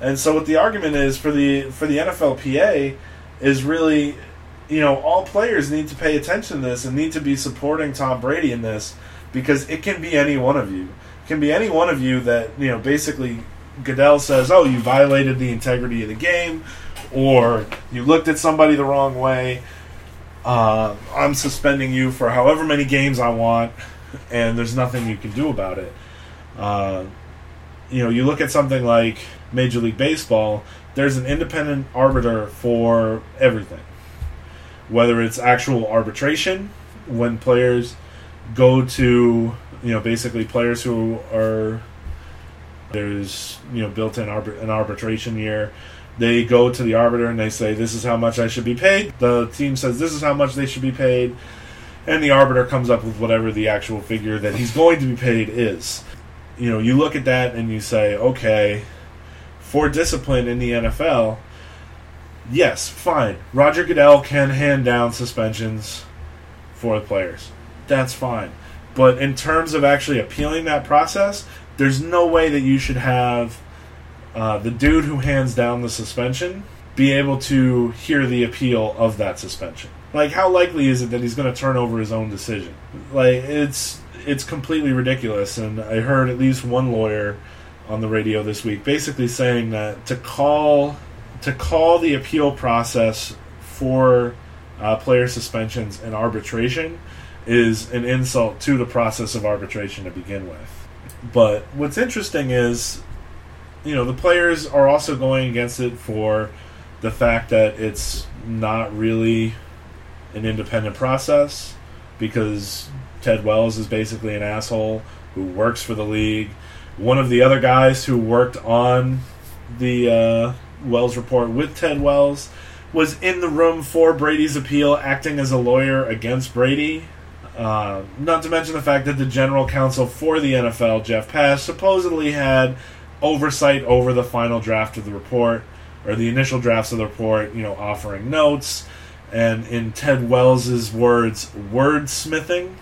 And so, what the argument is for the for the NFLPA is really, you know, all players need to pay attention to this and need to be supporting Tom Brady in this because it can be any one of you. It can be any one of you that you know basically Goodell says, "Oh, you violated the integrity of the game," or you looked at somebody the wrong way. Uh, I'm suspending you for however many games I want, and there's nothing you can do about it. Uh, you know, you look at something like Major League Baseball, there's an independent arbiter for everything. Whether it's actual arbitration, when players go to, you know, basically players who are there's you know built in arbit- an arbitration year. They go to the arbiter and they say, "This is how much I should be paid." The team says, "This is how much they should be paid," and the arbiter comes up with whatever the actual figure that he's going to be paid is. You know, you look at that and you say, "Okay, for discipline in the NFL, yes, fine. Roger Goodell can hand down suspensions for the players. That's fine. But in terms of actually appealing that process, there's no way that you should have uh, the dude who hands down the suspension be able to hear the appeal of that suspension. Like, how likely is it that he's going to turn over his own decision? Like, it's it's completely ridiculous. And I heard at least one lawyer on the radio this week basically saying that to call to call the appeal process for uh, player suspensions and arbitration is an insult to the process of arbitration to begin with. But what's interesting is, you know, the players are also going against it for the fact that it's not really an independent process because Ted Wells is basically an asshole who works for the league. One of the other guys who worked on the uh, Wells report with Ted Wells was in the room for Brady's appeal, acting as a lawyer against Brady. Uh, not to mention the fact that the general counsel for the NFL, Jeff Pash, supposedly had oversight over the final draft of the report, or the initial drafts of the report, you know, offering notes, and in Ted Wells's words, wordsmithing,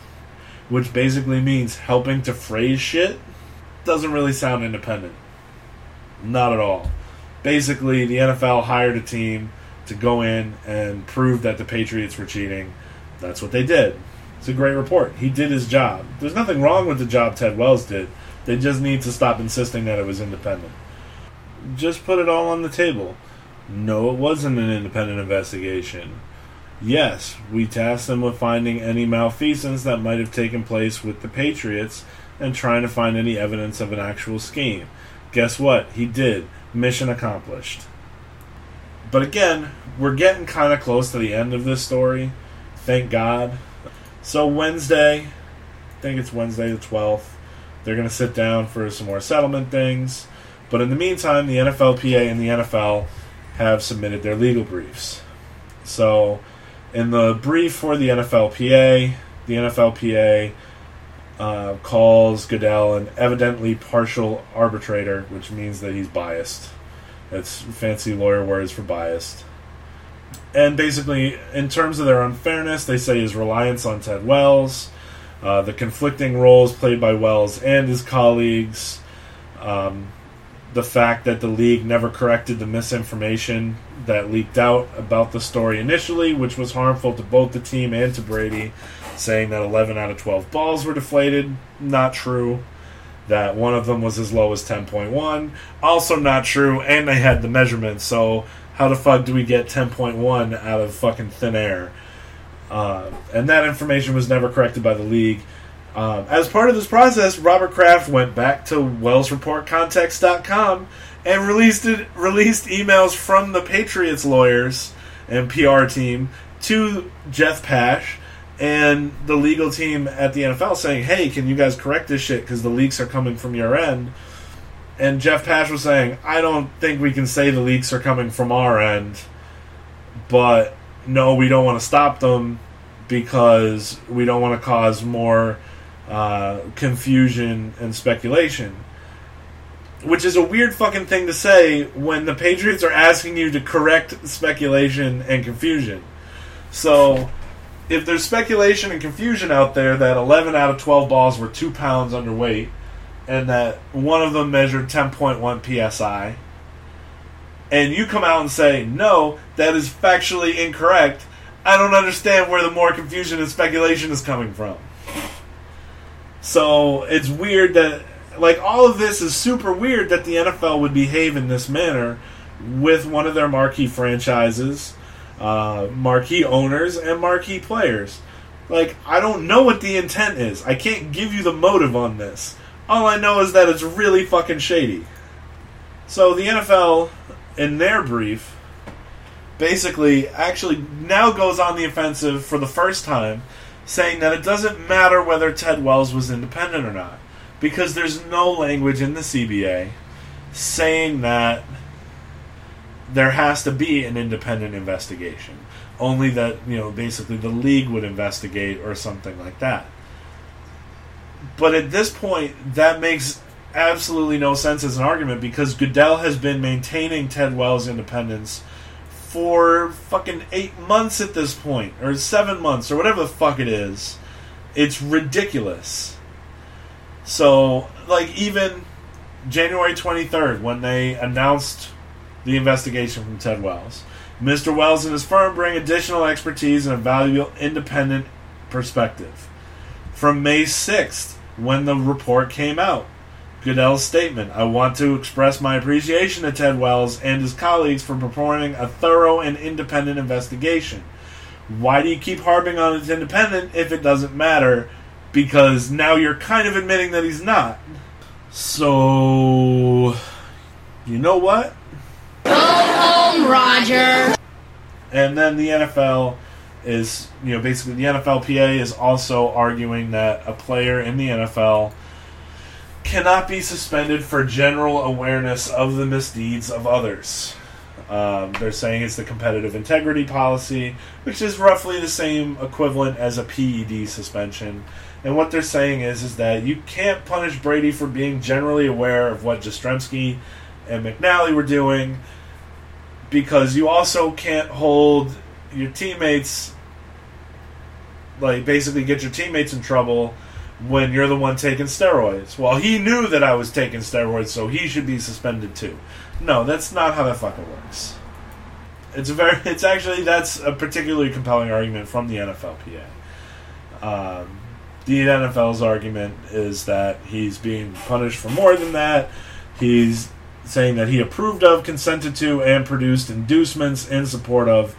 which basically means helping to phrase shit, doesn't really sound independent. Not at all. Basically, the NFL hired a team to go in and prove that the Patriots were cheating. That's what they did. It's a great report. He did his job. There's nothing wrong with the job Ted Wells did. They just need to stop insisting that it was independent. Just put it all on the table. No, it wasn't an independent investigation. Yes, we tasked them with finding any malfeasance that might have taken place with the Patriots and trying to find any evidence of an actual scheme. Guess what? He did. Mission accomplished. But again, we're getting kind of close to the end of this story. Thank God. So, Wednesday, I think it's Wednesday the 12th, they're going to sit down for some more settlement things. But in the meantime, the NFLPA and the NFL have submitted their legal briefs. So, in the brief for the NFLPA, the NFLPA uh, calls Goodell an evidently partial arbitrator, which means that he's biased. That's fancy lawyer words for biased. And basically, in terms of their unfairness, they say his reliance on Ted Wells, uh, the conflicting roles played by Wells and his colleagues, um, the fact that the league never corrected the misinformation that leaked out about the story initially, which was harmful to both the team and to Brady, saying that 11 out of 12 balls were deflated. Not true. That one of them was as low as 10.1. Also not true, and they had the measurements, so how the fuck do we get 10.1 out of fucking thin air? Uh, and that information was never corrected by the league. Um, as part of this process, Robert Kraft went back to WellsReportContext.com and released it, released emails from the Patriots lawyers and PR team to Jeff Pash and the legal team at the NFL saying, "Hey, can you guys correct this shit because the leaks are coming from your end?" And Jeff Pash was saying, "I don't think we can say the leaks are coming from our end, but no, we don't want to stop them because we don't want to cause more." uh, confusion and speculation. Which is a weird fucking thing to say when the Patriots are asking you to correct speculation and confusion. So, if there's speculation and confusion out there that 11 out of 12 balls were 2 pounds underweight, and that one of them measured 10.1 psi, and you come out and say, no, that is factually incorrect, I don't understand where the more confusion and speculation is coming from. So it's weird that, like, all of this is super weird that the NFL would behave in this manner with one of their marquee franchises, uh, marquee owners, and marquee players. Like, I don't know what the intent is. I can't give you the motive on this. All I know is that it's really fucking shady. So the NFL, in their brief, basically actually now goes on the offensive for the first time saying that it doesn't matter whether Ted Wells was independent or not, because there's no language in the CBA saying that there has to be an independent investigation. Only that, you know, basically the league would investigate or something like that. But at this point, that makes absolutely no sense as an argument because Goodell has been maintaining Ted Wells' independence for fucking eight months at this point, or seven months, or whatever the fuck it is. It's ridiculous. So, like, even January 23rd, when they announced the investigation from Ted Wells, Mr. Wells and his firm bring additional expertise and a valuable independent perspective. From May 6th, when the report came out, Goodell's statement I want to express my appreciation to Ted Wells and his colleagues for performing a thorough and independent investigation. Why do you keep harping on it's independent if it doesn't matter? Because now you're kind of admitting that he's not. So, you know what? Go home, Roger. And then the NFL is, you know, basically the NFLPA is also arguing that a player in the NFL cannot be suspended for general awareness of the misdeeds of others. Um, they're saying it's the competitive integrity policy, which is roughly the same equivalent as a PED suspension. And what they're saying is is that you can't punish Brady for being generally aware of what Jastremski and McNally were doing, because you also can't hold your teammates, like basically get your teammates in trouble when you're the one taking steroids. Well, he knew that I was taking steroids, so he should be suspended too. No, that's not how that fucking works. It's a very, <laughs> it's actually that's a particularly compelling argument from the NFLPA. Um, the NFL's argument is that he's being punished for more than that. He's saying that he approved of, consented to, and produced inducements in support of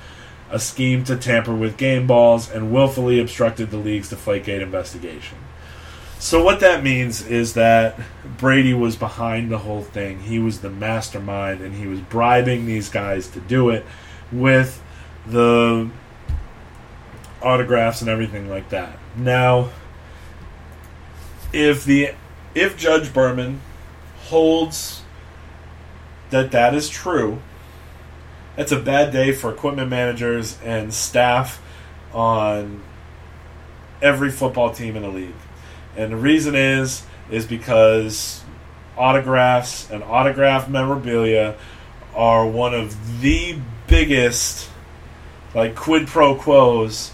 a scheme to tamper with game balls and willfully obstructed the league's Deflategate investigation. So what that means is that Brady was behind the whole thing. He was the mastermind, and he was bribing these guys to do it with the autographs and everything like that. Now, if the if Judge Berman holds that that is true, that's a bad day for equipment managers and staff on every football team in the league. And the reason is is because autographs and autograph memorabilia are one of the biggest like quid pro quos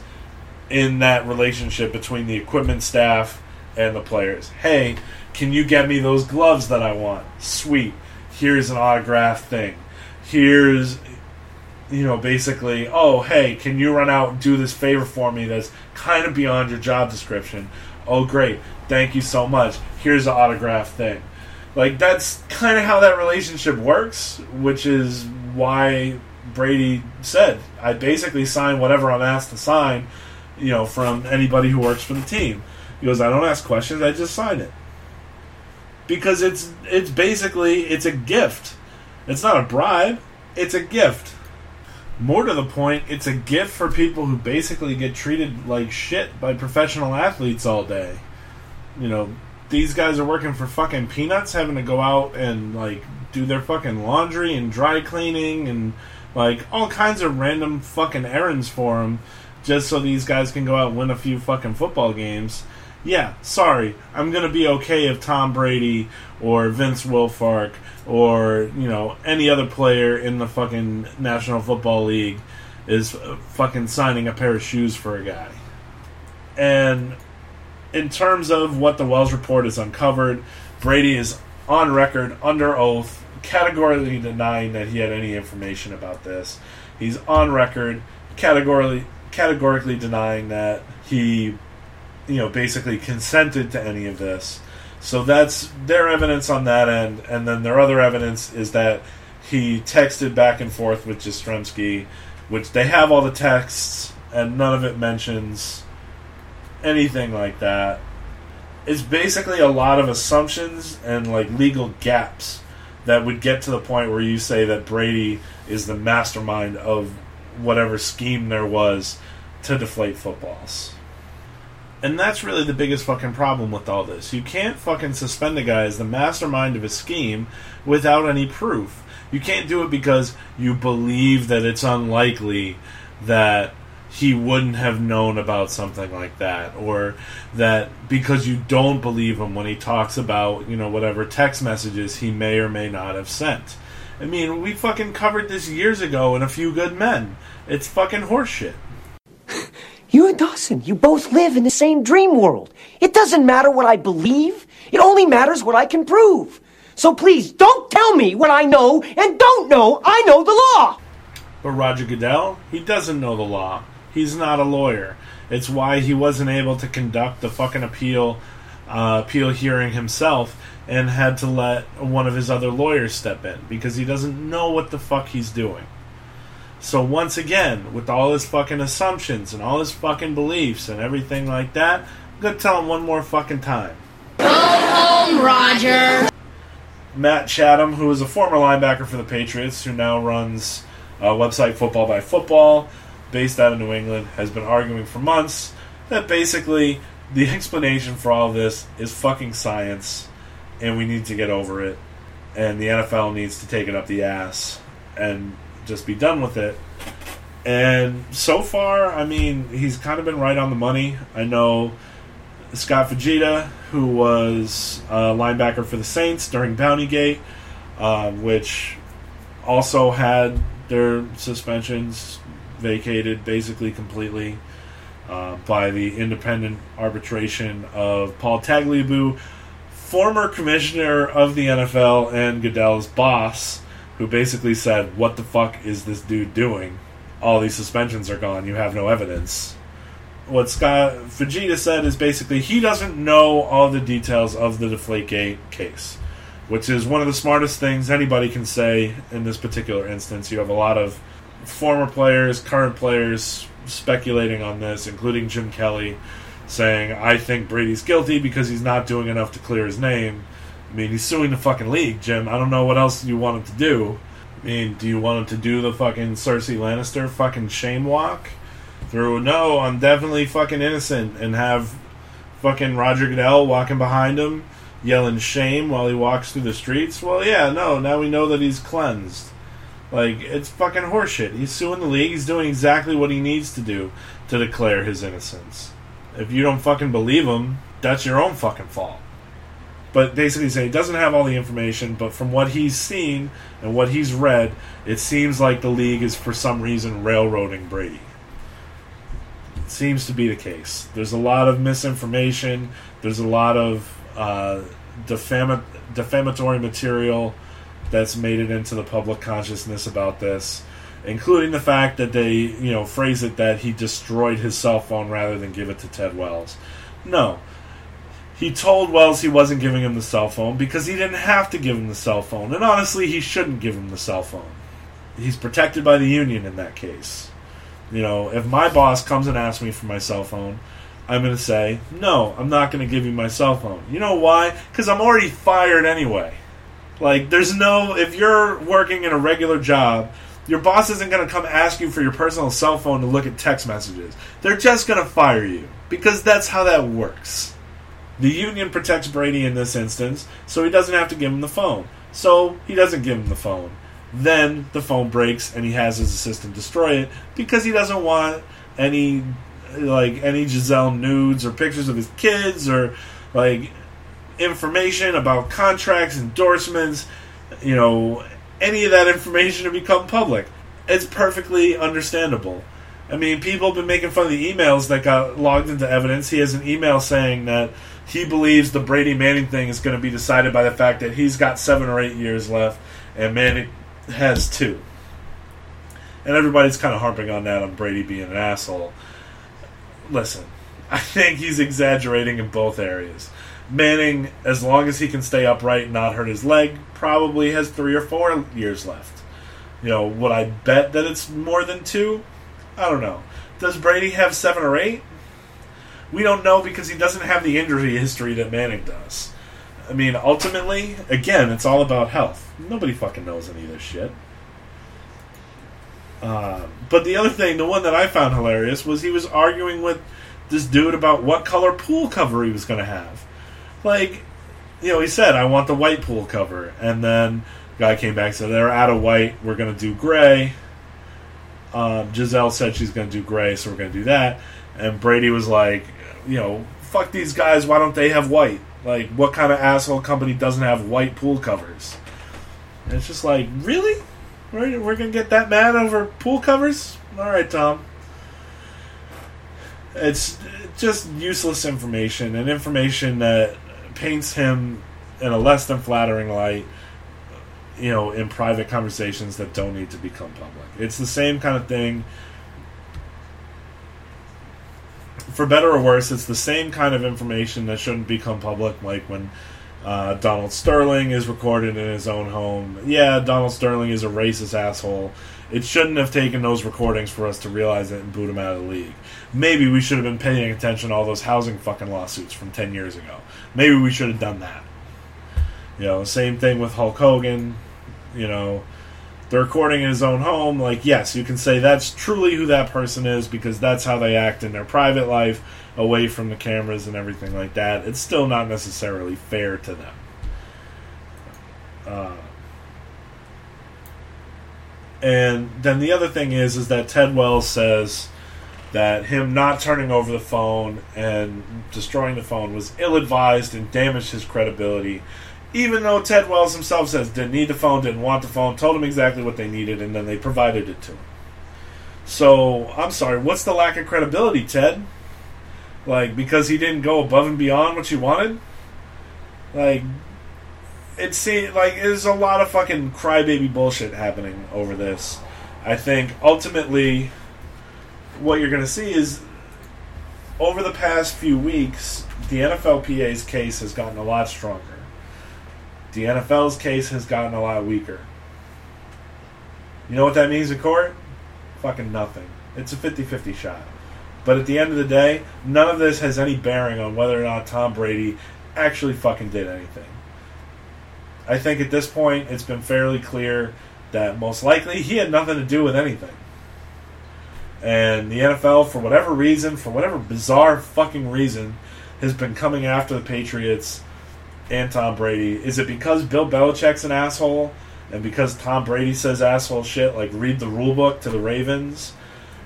in that relationship between the equipment staff and the players. Hey, can you get me those gloves that I want? Sweet. Here's an autograph thing. Here's you know, basically, oh, hey, can you run out and do this favor for me that's kind of beyond your job description? Oh, great. Thank you so much. Here's the autograph thing. Like, that's kind of how that relationship works, which is why Brady said, I basically sign whatever I'm asked to sign, you know, from anybody who works for the team. He goes, I don't ask questions, I just sign it. Because it's it's basically it's a gift. It's not a bribe, it's a gift more to the point, it's a gift for people who basically get treated like shit by professional athletes all day. You know, these guys are working for fucking peanuts, having to go out and like do their fucking laundry and dry cleaning and like all kinds of random fucking errands for them just so these guys can go out and win a few fucking football games. Yeah, sorry. I'm going to be okay if Tom Brady or Vince Wilfork or you know any other player in the fucking National Football League is fucking signing a pair of shoes for a guy. And in terms of what the Wells report has uncovered, Brady is on record under oath categorically denying that he had any information about this. He's on record categorically categorically denying that he you know basically consented to any of this. So that's their evidence on that end, and then their other evidence is that he texted back and forth with Jastremski, which they have all the texts, and none of it mentions anything like that. It's basically a lot of assumptions and like legal gaps that would get to the point where you say that Brady is the mastermind of whatever scheme there was to deflate footballs. And that's really the biggest fucking problem with all this. You can't fucking suspend a guy as the mastermind of a scheme without any proof. You can't do it because you believe that it's unlikely that he wouldn't have known about something like that or that because you don't believe him when he talks about, you know, whatever text messages he may or may not have sent. I mean, we fucking covered this years ago in A Few Good Men. It's fucking horseshit. You and Dawson, you both live in the same dream world. It doesn't matter what I believe, it only matters what I can prove. So please, don't tell me what I know and don't know I know the law. But Roger Goodell, he doesn't know the law. He's not a lawyer. It's why he wasn't able to conduct the fucking appeal uh, appeal hearing himself and had to let one of his other lawyers step in because he doesn't know what the fuck he's doing. So once again, with all his fucking assumptions and all his fucking beliefs and everything like that, I'm gonna tell him one more fucking time. Go home, Roger. Matt Chatham, who is a former linebacker for the Patriots, who now runs a website Football by Football, based out of New England, has been arguing for months that basically the <laughs> explanation for all this is fucking science, and we need to get over it, and the NFL needs to take it up the ass and just be done with it. And so far, I mean, he's kind of been right on the money. I know Scott Fujita, who was a linebacker for the Saints during Bountygate, um, which also had their suspensions vacated basically completely uh, by the independent arbitration of Paul Tagliabue, former commissioner of the NFL and Goodell's boss, who basically said, "What the fuck is this dude doing? All these suspensions are gone. You have no evidence." What Scott Fujita said is basically he doesn't know all the details of the Deflategate case, which is one of the smartest things anybody can say in this particular instance. You have a lot of former players, current players speculating on this, including Jim Kelly, saying, I think Brady's guilty because he's not doing enough to clear his name. I mean, he's suing the fucking league, Jim. I don't know what else you want him to do. I mean, do you want him to do the fucking Cersei Lannister fucking shame walk? Through, no, I'm definitely fucking innocent, and have fucking Roger Goodell walking behind him, yelling shame while he walks through the streets? Well, yeah, no, now we know that he's cleansed. Like, it's fucking horseshit. He's suing the league, he's doing exactly what he needs to do to declare his innocence. If you don't fucking believe him, that's your own fucking fault. But basically, saying he doesn't have all the information, but from what he's seen and what he's read, it seems like the league is for some reason railroading Brady. It seems to be the case. There's a lot of misinformation. There's a lot of uh, defama- defamatory material that's made it into the public consciousness about this, including the fact that they, you know, phrase it that he destroyed his cell phone rather than give it to Ted Wells. No. He told Wells he wasn't giving him the cell phone because he didn't have to give him the cell phone. And honestly, he shouldn't give him the cell phone. He's protected by the union in that case. You know, if my boss comes and asks me for my cell phone, I'm going to say, no, I'm not going to give you my cell phone. You know why? Because I'm already fired anyway. Like, there's no, if you're working in a regular job, your boss isn't going to come ask you for your personal cell phone to look at text messages. They're just going to fire you because that's how that works. The union protects Brady in this instance, so he doesn't have to give him the phone. So he doesn't give him the phone. Then the phone breaks and he has his assistant destroy it because he doesn't want any like any Gisele nudes or pictures of his kids or like information about contracts, endorsements, you know, any of that information to become public. It's perfectly understandable. I mean, people have been making fun of the emails that got logged into evidence. He has an email saying that he believes the Brady Manning thing is going to be decided by the fact that he's got seven or eight years left and Manning has two. And everybody's kind of harping on that on Brady being an asshole. Listen, I think he's exaggerating in both areas. Manning, as long as he can stay upright and not hurt his leg, probably has three or four years left. You know, would I bet that it's more than two? I don't know. Does Brady have seven or eight? We don't know because he doesn't have the injury history that Manning does. I mean, ultimately, again, it's all about health. Nobody fucking knows any of this shit. Uh, but the other thing, the one that I found hilarious, was he was arguing with this dude about what color pool cover he was going to have. Like, you know, he said, I want the white pool cover. And then the guy came back and said, they're out of white, we're going to do gray. Um, Gisele said she's going to do gray, so we're going to do that. And Brady was like, you know, fuck these guys, why don't they have white? Like, what kind of asshole company doesn't have white pool covers? And it's just like, really? We're, we're to get that mad over pool covers? All right, Tom. It's just useless information and information that paints him in a less than flattering light, you know, in private conversations that don't need to become public. It's the same kind of thing. For better or worse, it's the same kind of information that shouldn't become public, like when uh, Donald Sterling is recorded in his own home. Yeah, Donald Sterling is a racist asshole. It shouldn't have taken those recordings for us to realize it and boot him out of the league. Maybe we should have been paying attention to all those housing fucking lawsuits from 10 years ago. Maybe we should have done that. You know, same thing with Hulk Hogan. You know, the recording in his own home, like, yes, you can say that's truly who that person is because that's how they act in their private life, away from the cameras and everything like that. It's still not necessarily fair to them. Uh, and then the other thing is, is that Ted Wells says that him not turning over the phone and destroying the phone was ill-advised and damaged his credibility. Even though Ted Wells himself says didn't need the phone, didn't want the phone, told him exactly what they needed, and then they provided it to him. So I'm sorry, what's the lack of credibility, Ted? Like because he didn't go above and beyond what you wanted? Like it seems like there's a lot of fucking crybaby bullshit happening over this. I think ultimately what you're going to see is over the past few weeks, the NFLPA's case has gotten a lot stronger. The NFL's case has gotten a lot weaker. You know what that means in court? Fucking nothing. It's a 50 50 shot. But at the end of the day, none of this has any bearing on whether or not Tom Brady actually fucking did anything. I think at this point it's been fairly clear that most likely he had nothing to do with anything. And the NFL, for whatever reason, for whatever bizarre fucking reason, has been coming after the Patriots and Tom Brady. Is it because Bill Belichick's an asshole? And because Tom Brady says asshole shit, like read the rule book to the Ravens?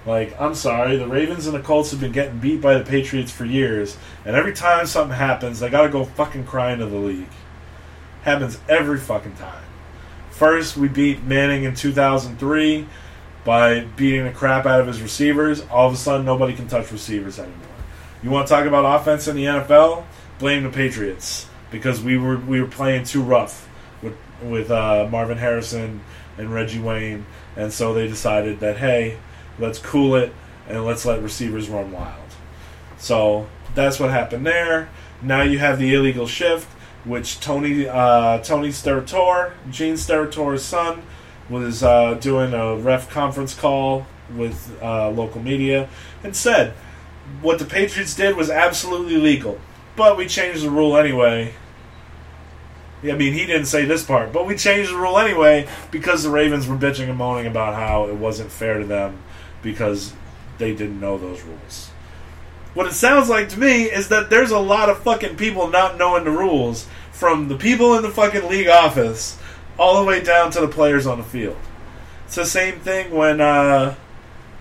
Like, I'm sorry, the Ravens and the Colts have been getting beat by the Patriots for years, and every time something happens, they gotta go fucking cry into the league. Happens every fucking time. First, we beat Manning in 2003 by beating the crap out of his receivers. All of a sudden, nobody can touch receivers anymore. You want to talk about offense in the NFL? Blame the Patriots because we were we were playing too rough with with uh, Marvin Harrison and Reggie Wayne, and so they decided that hey, let's cool it and let's let receivers run wild. So that's what happened there. Now you have the illegal shift, which Tony uh, Tony Steratore, Gene Steratore's son, was uh, doing a ref conference call with uh, local media and said what the Patriots did was absolutely legal, but we changed the rule anyway. I mean, he didn't say this part, but we changed the rule anyway because the Ravens were bitching and moaning about how it wasn't fair to them because they didn't know those rules. What it sounds like to me is that there's a lot of fucking people not knowing the rules, from the people in the fucking league office all the way down to the players on the field. It's the same thing when uh,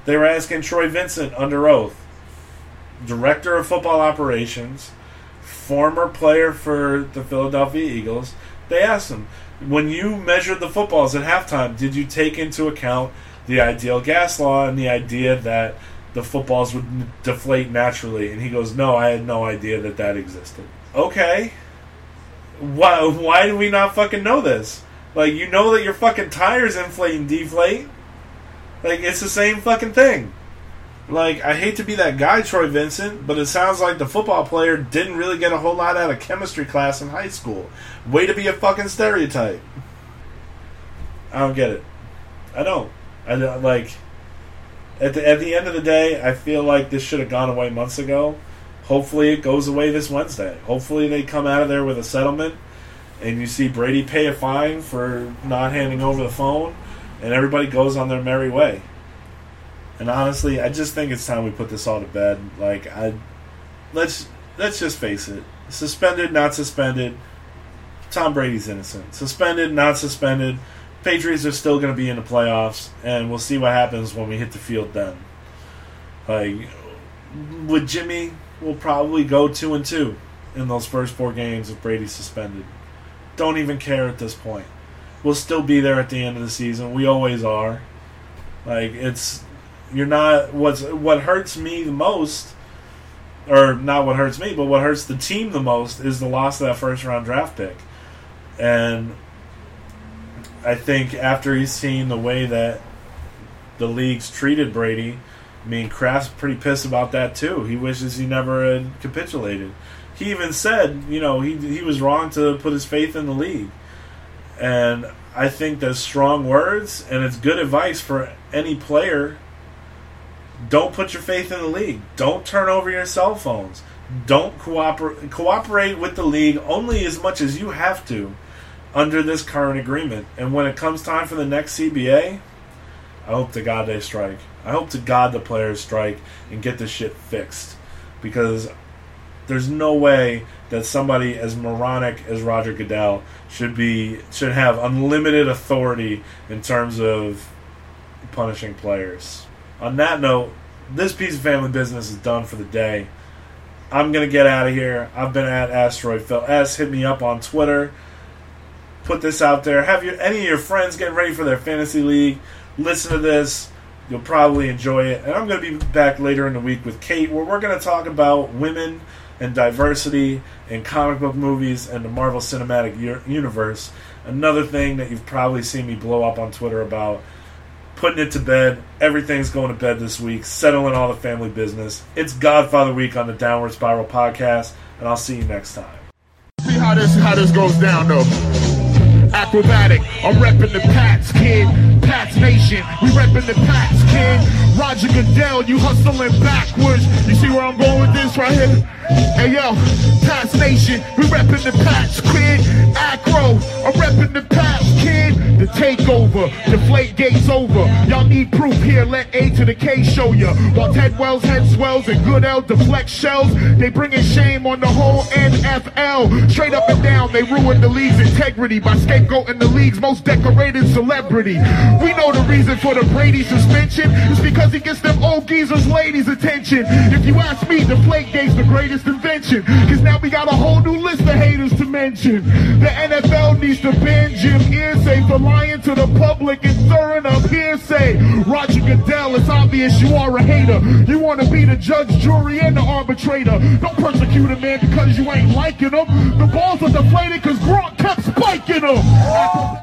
they were asking Troy Vincent under oath, director of football operations, former player for the Philadelphia Eagles. They asked him, when you measured the footballs at halftime, did you take into account the ideal gas law and the idea that the footballs would deflate naturally? And he goes, no, I had no idea that that existed. Okay. Why, why do we not fucking know this? Like, you know that your fucking tires inflate and deflate? Like, it's the same fucking thing. Like, I hate to be that guy, Troy Vincent, but it sounds like the football player didn't really get a whole lot out of chemistry class in high school. Way to be a fucking stereotype. I don't get it. I don't. I don't, like. At the at the end of the day, I feel like this should have gone away months ago. Hopefully, it goes away this Wednesday. Hopefully, they come out of there with a settlement, and you see Brady pay a fine for not handing over the phone, and everybody goes on their merry way. And honestly, I just think it's time we put this all to bed. Like I, let's let's just face it: suspended, not suspended. Tom Brady's innocent. Suspended, not suspended. Patriots are still going to be in the playoffs, and we'll see what happens when we hit the field then. Like with Jimmy, we'll probably go two and two in those first four games if Brady's suspended. Don't even care at this point. We'll still be there at the end of the season. We always are. Like it's you're not what's what hurts me the most or not what hurts me, but what hurts the team the most is the loss of that first round draft pick. And I think after he's seen the way that the league's treated Brady, I mean, Kraft's pretty pissed about that too. He wishes he never had capitulated. He even said, you know, he he was wrong to put his faith in the league. And I think that's strong words and it's good advice for any player. Don't put your faith in the league. Don't turn over your cell phones. Don't cooperate cooperate with the league only as much as you have to under this current agreement. And when it comes time for the next CBA, I hope to God they strike. I hope to God the players strike and get this shit fixed. Because there's no way that somebody as moronic as Roger Goodell should be should have unlimited authority in terms of punishing players. On that note, this piece of family business is done for the day. I'm gonna get out of here. I've been at Asteroid Phil S. Hit me up on Twitter. Put this out there. Have your any of your friends getting ready for their fantasy league? Listen to this. You'll probably enjoy it. And I'm going to be back later in the week with Kate, where we're going to talk about women and diversity in comic book movies and the Marvel Cinematic Universe. Another thing that you've probably seen me blow up on Twitter about. Putting it to bed. Everything's going to bed this week. Settling all the family business. It's Godfather Week on the Downward Spiral podcast, and I'll see you next time. See how this how this goes down though. Acrobatic, I'm repping the Pats, kid. Pats Nation, we reppin' the Pats, kid. Roger Goodell, you hustling backwards. You see where I'm going with this right here? Hey yo, Pats Nation, we reppin' the Pats, kid. Acro, I'm reppin' the Pats, kid. The takeover, Deflategate's over. Y'all need proof here, let A to the K show ya. While Ted Wells head swells and Goodell deflect shells, they bringing shame on the whole NFL. Straight up and down, they ruin the league's integrity by scapegoating the league's most decorated celebrity. We know the reason for the Brady suspension is because he gets them old geezers ladies' attention. If you ask me, Deflategate's the greatest invention. Cause now we got a whole new list of haters to mention. The NFL needs to ban Jim Irsay for lying to the public and stirring up hearsay. Roger Goodell, it's obvious you are a hater. You want to be the judge, jury, and the arbitrator. Don't persecute a man because you ain't liking him. The balls are deflated because Gronk kept spiking them.